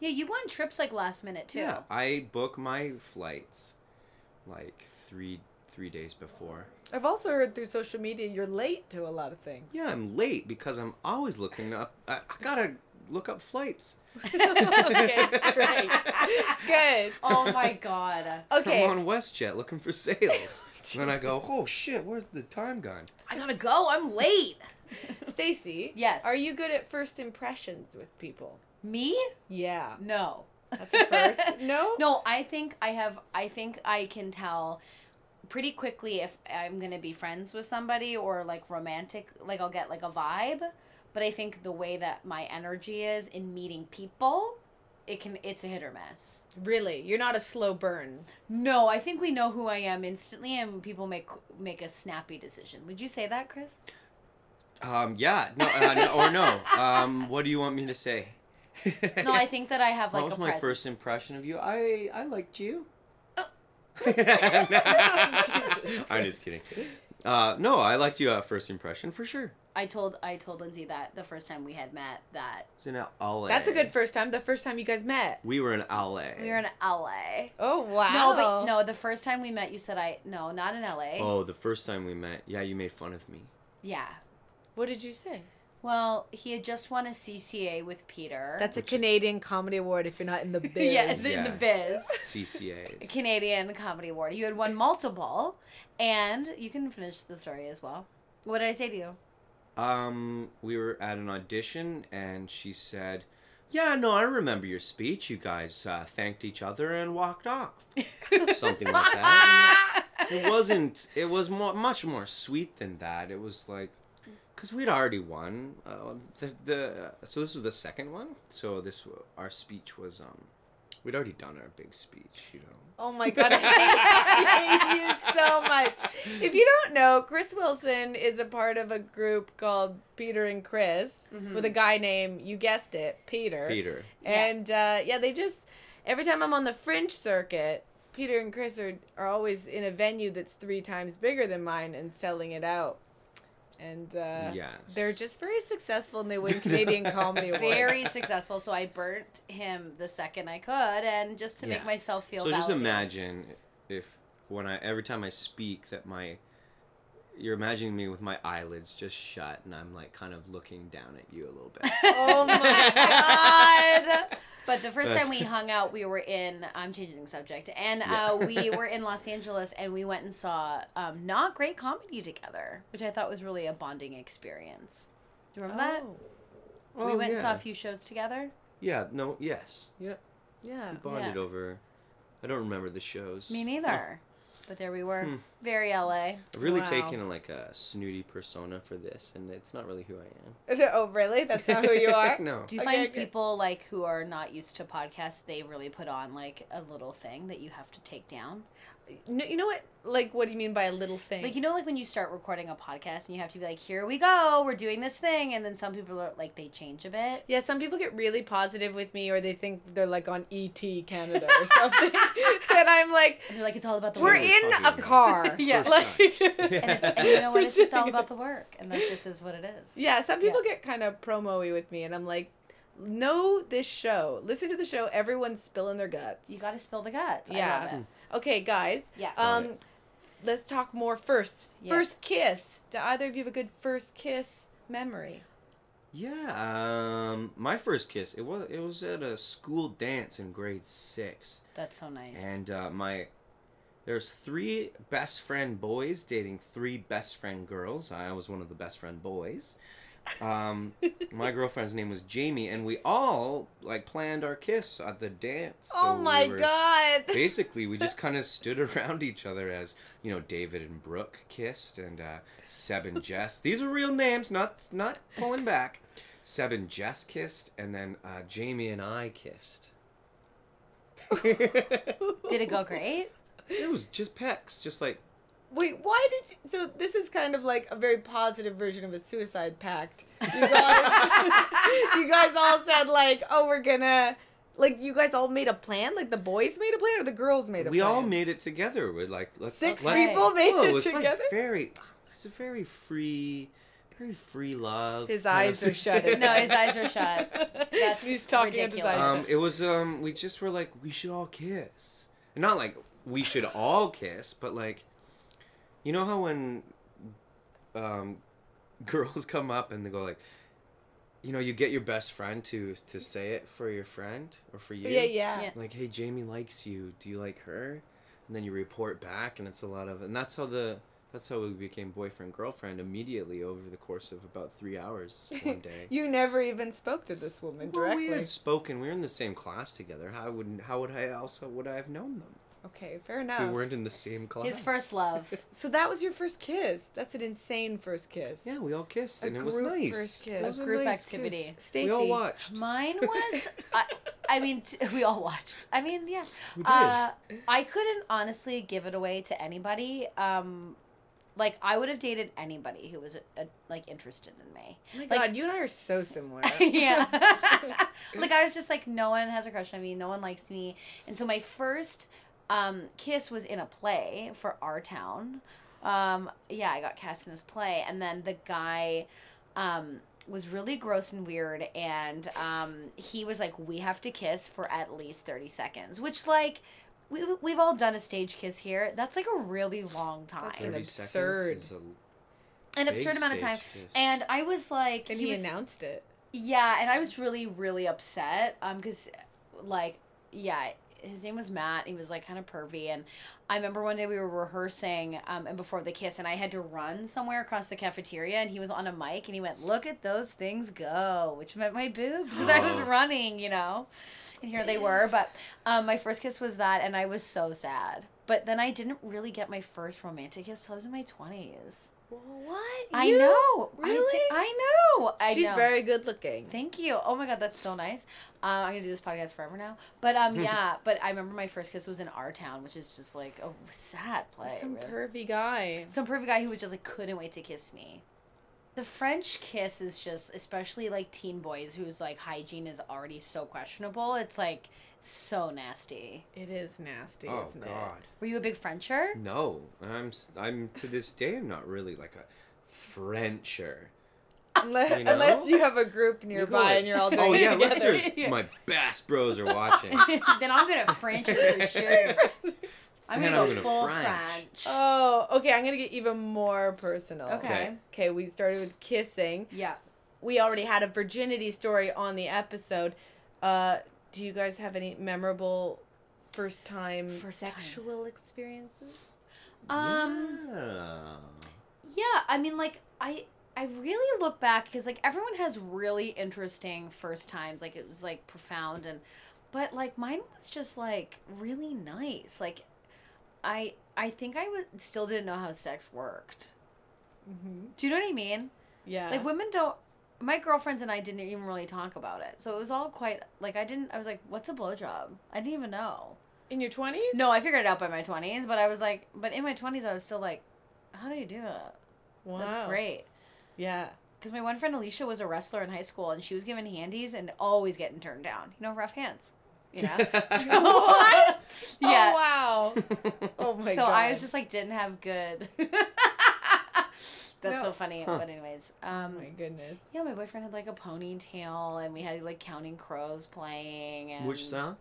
Yeah, you go on trips like last minute too. Yeah, I book my flights like three three days before. I've also heard through social media you're late to a lot of things. Yeah, I'm late because I'm always looking up. I, I gotta look up flights. okay, great. Good. Oh my god. Okay. I'm on WestJet looking for sales. and then I go, oh shit, where's the time gone? I gotta go. I'm late. Stacey. Yes. Are you good at first impressions with people? Me? Yeah. No. That's a first. no? No, I think I have. I think I can tell pretty quickly if I'm gonna be friends with somebody or like romantic. Like I'll get like a vibe. But I think the way that my energy is in meeting people, it can. It's a hit or miss. Really? You're not a slow burn. No, I think we know who I am instantly, and people make make a snappy decision. Would you say that, Chris? Um, yeah, no, uh, no or no. Um, what do you want me to say? No, I think that I have like what was a my presence. first impression of you? I I liked you. I'm just kidding. Uh, no, I liked you at first impression for sure. I told I told Lindsay that the first time we had met that It was in LA. That's a good first time. The first time you guys met. We were in LA. we were in LA. Oh wow. No, but no, the first time we met, you said I no, not in LA. Oh, the first time we met, yeah, you made fun of me. Yeah. What did you say? Well, he had just won a CCA with Peter. That's a Canadian Comedy Award if you're not in the biz. yes, in the biz. CCAs. Canadian Comedy Award. You had won multiple, and you can finish the story as well. What did I say to you? Um, we were at an audition, and she said, "Yeah, no, I remember your speech. You guys uh, thanked each other and walked off, something like that." it wasn't. It was more, much more sweet than that. It was like, because we'd already won. Uh, the the so this was the second one. So this our speech was um, we'd already done our big speech, you know. Oh my god, I hate, I hate you so much. If you don't know, Chris Wilson is a part of a group called Peter and Chris with a guy named, you guessed it, Peter. Peter. And uh, yeah, they just every time I'm on the Fringe circuit, Peter and Chris are are always in a venue that's three times bigger than mine and selling it out. And uh, Yes. they're just very successful and they win Canadian Comedy Awards. Very successful. So I burnt him the second I could, and just to make myself feel. So just imagine if when I every time I speak that my you're imagining me with my eyelids just shut and I'm like kind of looking down at you a little bit. Oh my god. But the first That's- time we hung out, we were in. I'm changing the subject, and Yeah. uh, we were in Los Angeles, and we went and saw um, not great comedy together, which I thought was really a bonding experience. Do you remember that? Oh, we Oh, went and saw a few shows together. Yeah, no, yes. Yeah. yeah. We bonded Yeah. over I don't remember the shows. Me neither. But there we were, Hmm. very LA. I've really Wow. taken like a snooty persona for this and it's not really who I am. Oh, really? That's not who you are? no. Do you Okay, find okay. people like who are not used to podcasts, they really put on like a little thing that you have to take down? No, you know what? Like, what do you mean by a little thing? Like you know, like when you start recording a podcast and you have to be like, "Here we go, we're doing this thing," and then some people are like, they change a bit. yeah, some people get really positive with me, or they think they're like on ET Canada or something, and I'm like, And they're like, "It's all about the we're work." What are in a car. Yeah. like, and, it's, and you know what? It's just all about the work, and that just is what it is. Yeah, some people Yeah. get kind of promo-y with me, and I'm like, know this show. Listen to the show. Everyone's spilling their guts. You got to spill the guts. I Yeah. love it. Okay, guys. Yeah. Um, Got let's talk more first. Yes. First kiss. Do either of you have a good first kiss memory? Yeah, um my first kiss, it was it was at a school dance in grade 6. That's so nice. And uh, my there's three best friend boys dating three best friend girls. I was one of the best friend boys. Um, my girlfriend's name was Jamie, and we all like planned our kiss at the dance. So oh my we were- god. Basically, we just kind of stood around each other as you know David and Brooke kissed, and uh, Seb and Jess. These are real names, not not pulling back. Seb and Jess kissed, and then uh, Jamie and I kissed. Did it go great? It was just pecks, just like Wait, why did you, so this is kind of like a very positive version of a suicide pact. You guys, you guys all said like, "Oh, we're gonna like you guys all made a plan? Like the boys made a plan or the girls made a plan? we plan? all made it together. We're like let's Six let, people made Oh, it it's together. like very. It's a very free, very free love. His eyes of- are shut. No, his eyes are shut. That's He's talking out his ridiculous. Um, it was um, we just were like we should all kiss, and not like we should all kiss, but like, you know how when um, girls come up and they go like, you know, you get your best friend to to say it for your friend or for you. Yeah, yeah. Yeah. Like, hey, Jamie likes you. Do you like her? And then you report back, and it's a lot of, and that's how the. That's how we became boyfriend girlfriend immediately over the course of about three hours one day. You never even spoke to this woman Well, directly. we had spoken. We were in the same class together. How would how would I also would I have known them? Okay, fair enough. we weren't in the same class. His first love. So that was your first kiss. That's an insane first kiss. Yeah, we all kissed, A and it was group nice. first kiss. It A was group nice activity. kiss. Stacey. We all watched. Mine was, I, I mean, t- we all watched. I mean, yeah. We did. Uh, I couldn't honestly give it away to anybody. Um, like I would have dated anybody who was uh like interested in me. Oh my like- god, you and I are so similar. yeah. like I was just like, no one has a crush on me. No one likes me. And so my first um, kiss was in a play for our town. Um, yeah, I got cast in this play, and then the guy um, was really gross and weird, and um, he was like, "We have to kiss for at least thirty seconds," which like. We, we've all done a stage kiss here. That's like a really long time. That's an 30 absurd. seconds is a An big absurd amount of time. kiss. And I was like, and he he was- announced it. yeah, and I was really, really upset. Um, because, like, yeah, his name was Matt. He was like kind of pervy, and I remember one day we were rehearsing, um, and before the kiss, and I had to run somewhere across the cafeteria, and he was on a mic, and he went, "Look at those things go," which meant my boobs because I was Oh. running, you know. And here they were, but um, my first kiss was that, and I was so sad. But then I didn't really get my first romantic kiss till I was in my twenties. What? I You? know, I, thi- Really? I know. I She's know. very good looking. Thank you. Oh my god, that's so nice. Um, I'm gonna do this podcast forever now. But um, yeah. But I remember my first kiss was in our town, which is just like a sad play. Some really. pervy guy. Some pervy guy who was just like couldn't wait to kiss me. The French kiss is just, especially like teen boys whose like hygiene is already so questionable. It's like so nasty. It is nasty, oh isn't God, Were you a big Frencher? no! I'm s- I'm to this day I'm not really like a Frencher. Unless, You know? unless you have a group nearby go like, and you're all doing oh it yeah, unless together. there's my best bros are watching. then I'm gonna French for sure. I'm gonna I'm go gonna full French. French. Oh, okay. I'm gonna get even more personal. Okay. Okay, we started with kissing. Yeah. We already had a virginity story on the episode. Uh, do you guys have any memorable first time First times. sexual experiences? Um. yeah. Yeah, I mean, like I I really look back because like everyone has really interesting first times. Like it was like profound and, but like mine was just like really nice. Like, I I think I was still didn't know how sex worked. Mm-hmm. Do you know what I mean? Yeah. Like women don't. My girlfriends and I didn't even really talk about it, so it was all quite like I didn't. I was like, "What's a blowjob?" I didn't even know. in your twenties? No, I figured it out by my twenties, but I was like, but in my twenties, I was still like, "How do you do that?" Wow. That's great. Yeah. Because my one friend Alicia was a wrestler in high school, and she was given handies and always getting turned down. You know, rough hands. You know. So, What? Yeah. Oh wow. Oh my so god. So I was just like, didn't have good. That's No. so funny. Huh. But anyways, Oh um, my goodness. yeah, my boyfriend had like a ponytail, and we had like Counting Crows playing. And Which sound?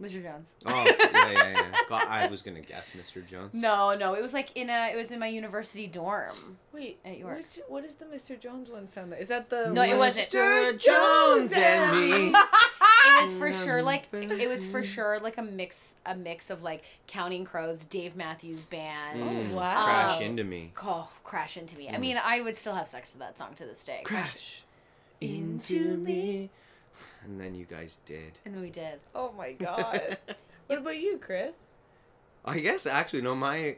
Mr. Jones. Oh yeah, yeah, yeah. God, I was gonna guess Mr. Jones. No, no, it was like in a. It was in my university dorm. Wait, At York. which, what does the Mr. Jones one sound like? Is that the No, it wasn't. Mr. Jones and me. It was for sure like it was for sure like a mix a mix of like Counting Crows, Dave Matthews Band. Mm, wow. Crash Oh. into me. Oh, crash into me. I Mm. mean, I would still have sex to that song to this day. Crash into me. And then you guys did. And then we did. Oh my god. what about you, Chris? I guess actually no my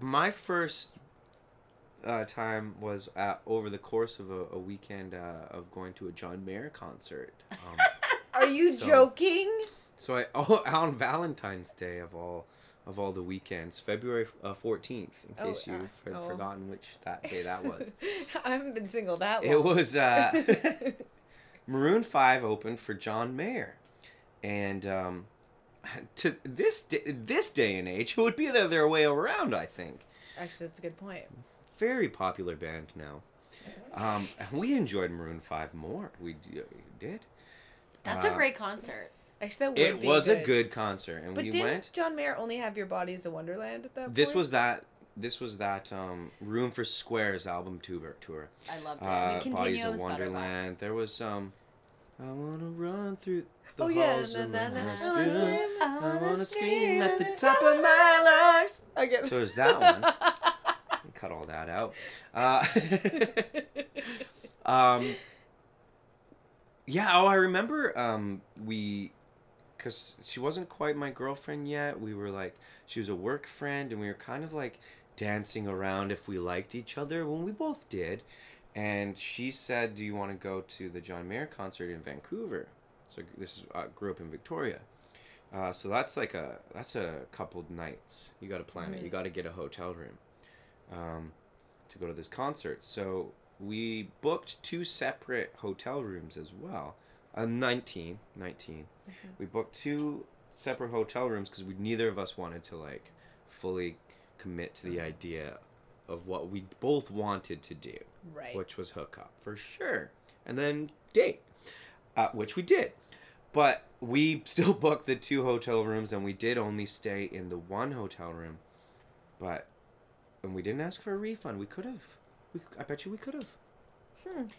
my first uh, time was uh, over the course of a, a weekend uh, of going to a John Mayer concert. Um, Are you So- joking? so I oh, on Valentine's Day of all of all the weekends, February uh, fourteenth, in Oh, case uh, you've had oh. forgotten which that day that was. I haven't been single that long. It was uh, Maroon Five opened for John Mayer, and um, to this day, this day and age, it would be the other way around. I think Actually, that's a good point. Very popular band now. Um, and we enjoyed Maroon Five more. We d- did. That's a Uh, great concert. Actually, that would It be was good. a good concert, and But we didn't went. John Mayer only have Your Body is a Wonderland at that This point? was that. This was that um, Room for Squares album tour. tour. I loved it. Uh, I mean, Bodies of Continuum's. Wonderland. There was um, I wanna run through the Oh, yeah, halls of na, my na, house na, too. na, I wanna scream at the top of my lungs. Okay. So there's that one. Cut all that out. Uh, um, yeah. Oh, I remember. Um, we, cause she wasn't quite my girlfriend yet. We were like, she was a work friend, and we were kind of like dancing around if we liked each other. When we both did, and she said, "Do you want to go to the John Mayer concert in Vancouver?" So this is uh, grew up in Victoria. Uh, so that's like a that's a couple nights. You got to plan it. You got to get a hotel room um, to go to this concert. So we booked two separate hotel rooms as well. Uh, 19, 19. We booked two separate hotel rooms because we neither of us wanted to like fully commit to the idea of what we both wanted to do Right. which was hook up for sure, and then date, uh, which we did. But we still booked the two hotel rooms, and we did only stay in the one hotel room. But and we didn't ask for a refund. We could have. We, I bet you we could have.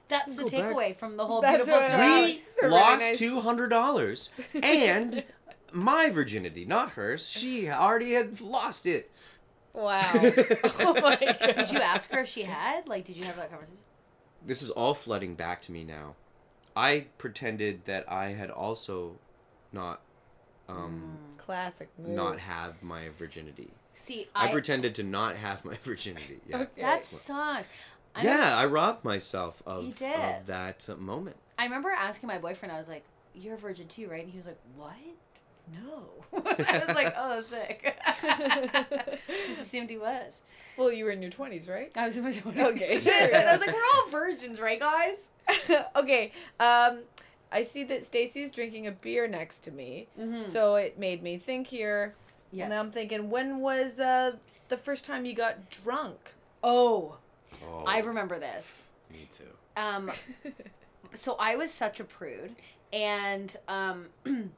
That's the Go back. takeaway from the whole That's beautiful what- story. We lost nice. two hundred dollars and my virginity, not hers. She already had lost it. Wow. oh my god. Did you ask her if she had? Like, did you have that conversation? This is all flooding back to me now. I pretended that I had also not um Classic move. not have my virginity. See, I, I, pretended to not have my virginity. Yeah. Okay. that sucks. I yeah, remember- I robbed myself of, You did. of that moment. I remember asking my boyfriend. I was like, "You're a virgin too, right?" And he was like, "What? No." I was like, "Oh, sick." Just assumed he was. Well, you were in your twenties, right? I was in my 20s. Okay. and I was like, "We're all virgins, right, guys?" okay. Um, I see that Stacey's drinking a beer next to me, Mhm. so it made me think here. Yes. And I'm thinking, when was uh, the first time you got drunk? oh, Oh, I remember this. me too. Um, so I was such a prude and um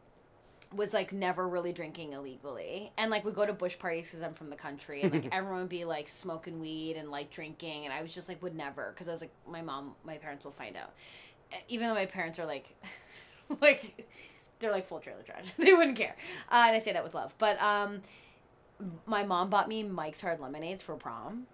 was like never really drinking illegally and like we go to bush parties because i'm from the country and like everyone would be like smoking weed and like drinking and i was just like would never because i was like my mom my parents will find out even though my parents are like like they're like full trailer trash they wouldn't care uh, and i say that with love but um my mom bought me mike's hard lemonades for prom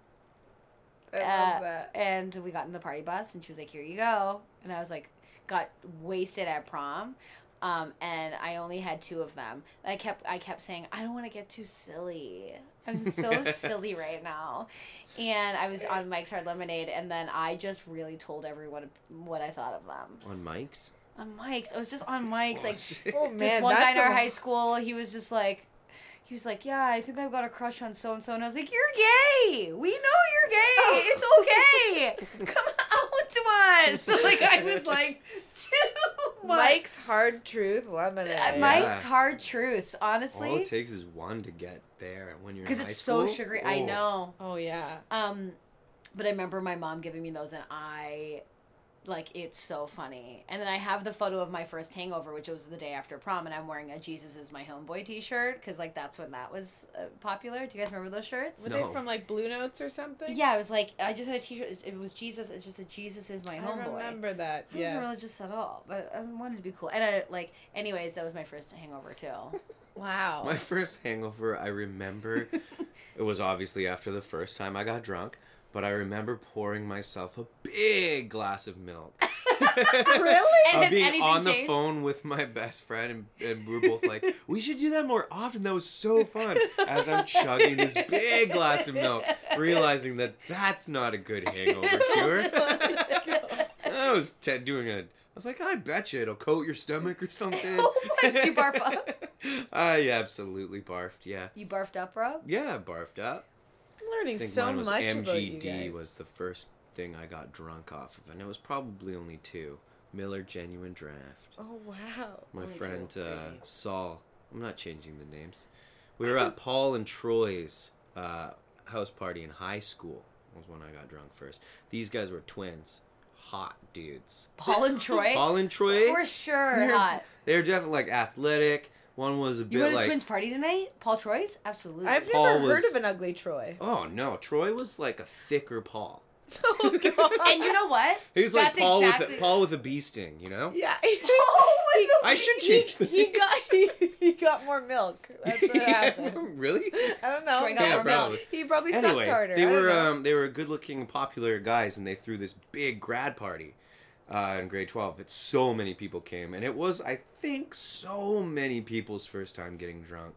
I uh, love that. and we got in the party bus, and she was like, "Here you go," and I was like, got wasted at prom, um, and I only had two of them. And I kept, I kept saying, "I don't want to get too silly. I'm so silly right now," and I was on Mike's Hard Lemonade, and then I just really told everyone what I thought of them. On Mike's? On Mike's, I was just on Mike's, Oh, like shit. Oh this one guy in our a- high school, he was just like, he was like, yeah, I think I've got a crush on so and so, and I was like, you're gay. We know you're gay. It's okay. Come out to us. Like I was like, too much. Mike's hard truth lemonade. Uh, Mike's hard truths, Honestly, All it takes is one to get there when you're in because high it's so school. sugary. I Oh. know. Oh yeah. Um, but I remember my mom giving me those, and I, like, it's so funny. And then I have the photo of my first hangover, which was the day after prom, and I'm wearing a Jesus is my homeboy T-shirt because like that's when that was uh, popular. Do you guys remember those shirts? Was No. it from like Blue Notes or something? Yeah, it was like I just had a T-shirt. It- It was Jesus. It's just a Jesus is my homeboy. I remember that. I wasn't religious at all, but I wanted to be cool. And I like, anyways, that was my first hangover too. Wow. My first hangover, I remember, it was obviously after the first time I got drunk, but I remember pouring myself a big glass of milk. really? And of being anything on the changed? phone with my best friend, and, and we were both like, we should do that more often. That was so fun. As I'm chugging this big glass of milk, realizing that that's not a good hangover oh cure. I was t- doing a. I was like, I bet you it'll coat your stomach or something. Oh my- you barf up? I absolutely barfed. Yeah, You barfed up, Rob? yeah, barfed up. I'm learning I think so mine was much about you MGD guys. was the first thing I got drunk off of, and it was probably only two. Miller Genuine Draft. Oh wow. My Only friend uh, Saul. I'm not changing the names. We were at Paul and Troy's uh, house party in high school. Was when I got drunk first. These guys were twins. hot dudes. Paul and Troy. Paul and Troy. For sure, they're, hot. They're definitely like athletic. One was a bit You went to like. Twins party tonight? Paul Troy's? Absolutely. I've Paul never heard was- of an ugly Troy. Oh no, Troy was like a thicker Paul. Oh god. and you know what? He's like That's Paul exactly- with a, Paul with a bee sting, you know? yeah. with He- I should he- change the He got he, he got more milk. That's what happened. really? I don't know. Troy got Yeah, more probably. milk. He probably Anyway, sucked harder. they I don't were know. um, they were good-looking, popular guys, and they threw this big grad party uh, in grade twelve. That so many people came, and it was, I think, so many people's first time getting drunk,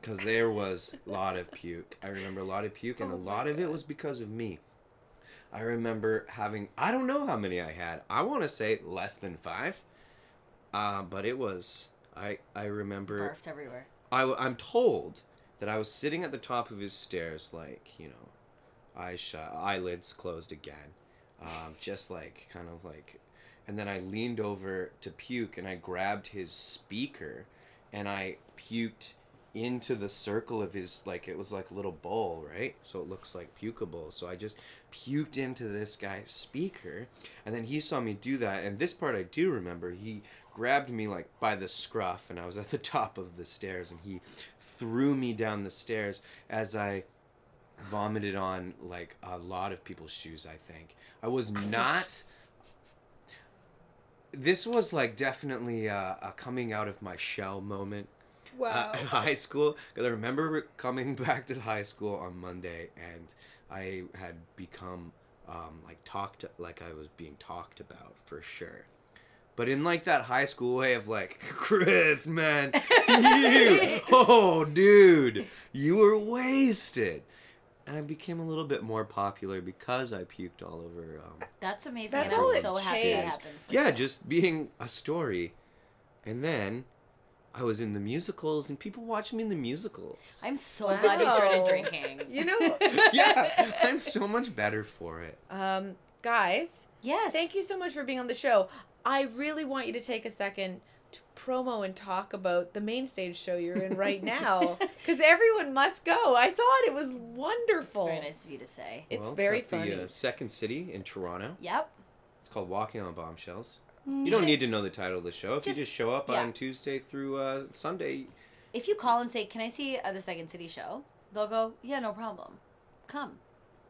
because there was a lot of puke. I remember a lot of puke, and a lot of it was because of me. I remember having I don't know how many I had. I want to say less than five, uh, but it was. I I remember. Barfed everywhere. I, am told that I was sitting at the top of his stairs, like you know, eyes shut, eyelids closed again, um, just like kind of like, and then I leaned over to puke, and I grabbed his speaker, and I puked into the circle of his like it was like a little bowl, right? So it looks like pukeable. So I just puked into this guy's speaker, and then he saw me do that. And this part I do remember. He grabbed me like by the scruff, and I was at the top of the stairs, and he threw me down the stairs as I vomited on like a lot of people's shoes. I think I was not. This was like definitely a, a coming out of my shell moment wow. uh, in high school because I remember coming back to high school on Monday and I had become um, like talked like I was being talked about for sure. But in like that high school way of like, Chris, man, you, oh, dude, you were wasted. And I became a little bit more popular because I puked all over. Um, That's amazing. That's and I'm it so happy that happened. yeah, you. just being a story. And then I was in the musicals, and people watched me in the musicals. I'm so glad you started drinking. You know, yeah, I'm so much better for it. um, guys, Yes. thank you so much for being on the show. I really want you to take a second to promo and talk about the main stage show you're in right now because everyone must go. I saw it; it was It's wonderful. very nice of you to say. It's Well, very at funny. The uh, second city in Toronto. Yep. It's called Walking on Bombshells. You don't need to know the title of the show. If Just- you just show up yeah. on Tuesday through uh, Sunday, If you call and say, "Can I see uh, the Second City show?" They'll go, "Yeah, no problem. Come,"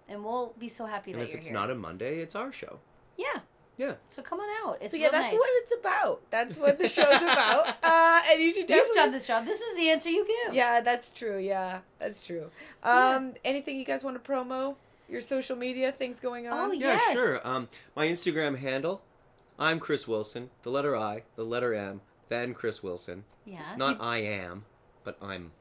and we'll be so happy and that if you're it's here. not a Monday, it's our show. Yeah. Yeah. So come on out. It's so yeah, that's nice. what it's about. That's what the show's about. Uh, and you should definitely. You've done this job. This is the answer you give. Yeah, that's true. Yeah, that's true. Um, anything you guys want to promo? Your social media things going on? Oh, Yeah, sure. Um, my Instagram handle, I'm Chris Wilson. The letter I, the letter M, then Chris Wilson. Yeah. Not I am, but I'm.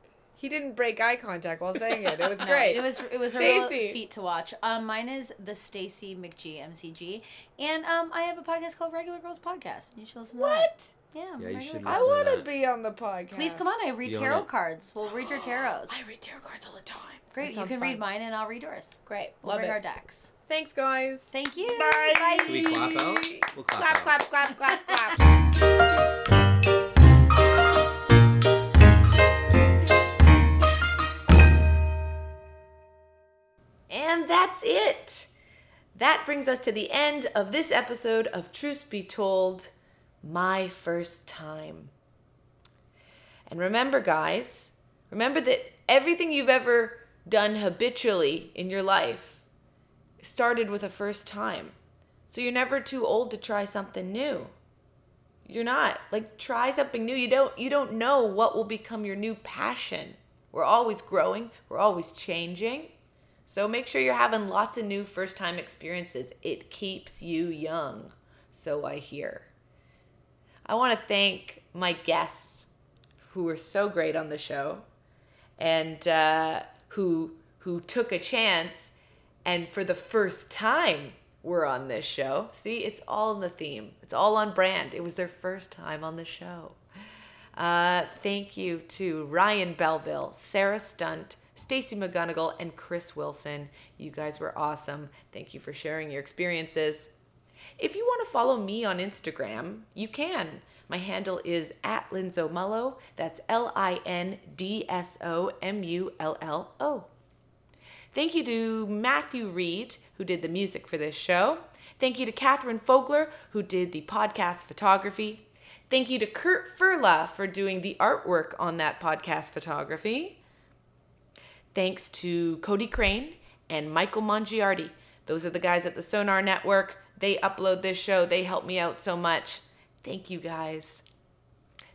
He didn't break eye contact while saying it. It was No, great. It was it was a real feat to watch. Um, mine is the Stacey McG MCG, and um, I have a podcast called Regular Girls Podcast. You should listen to that. what? Yeah, Yeah, you should I want to be on the podcast. Please come on. I read tarot it. cards. We'll read your tarots. I read tarot cards all the time. Great. You can fun. read mine, and I'll read yours. Great. We'll Love bring it. our decks. Thanks, guys. Thank you. Bye. Can we clap out? We'll clap Clap, out. clap, clap, clap, clap. that's it. That brings us to the end of this episode of Truth Be Told, My First Time. And remember, guys, remember that everything you've ever done habitually in your life started with a first time. So you're never too old to try something new. You're not. Like try something new. You don't you don't know what will become your new passion. We're always growing, we're always changing. So make sure you're having lots of new first time experiences. It keeps you young. So I hear. I want to thank my guests who were so great on the show and uh, who who took a chance and for the first time were on this show. See, it's all in the theme. It's all on brand. It was their first time on the show. Uh, thank you to Ryan Belleville, Sarah Stunt, Stacey McGunnigle, and Chris Wilson. You guys were awesome. Thank you for sharing your experiences. If you want to follow me on Instagram, you can. My handle is at Linzo. That's L I N D S O M U L L O. Thank you to Matthew Reed, who did the music for this show. Thank you to Catherine Fogler, who did the podcast photography. Thank you to Kurt Furla for doing the artwork on that podcast photography. Thanks to Cody Crane and Michael Mongiardi. Those are the guys at the Sonar Network. They upload this show, they help me out so much. Thank you guys.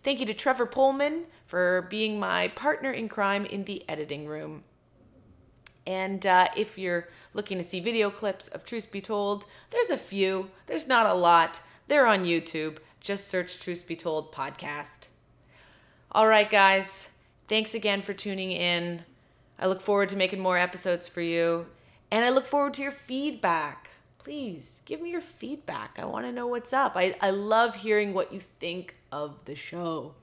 Thank you to Trevor Pullman for being my partner in crime in the editing room. And uh, if you're looking to see video clips of Truth Be Told, there's a few. There's not a lot. They're on YouTube. Just search Truth Be Told podcast. All right, guys. Thanks again for tuning in. I look forward to making more episodes for you. And I look forward to your feedback. Please give me your feedback. I want to know what's up. I, I love hearing what you think of the show.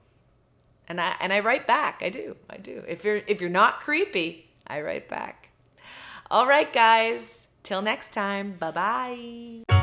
And I and I write back. I do. I do. If you're if you're not creepy, I write back. All right, guys. Till next time. Bye-bye.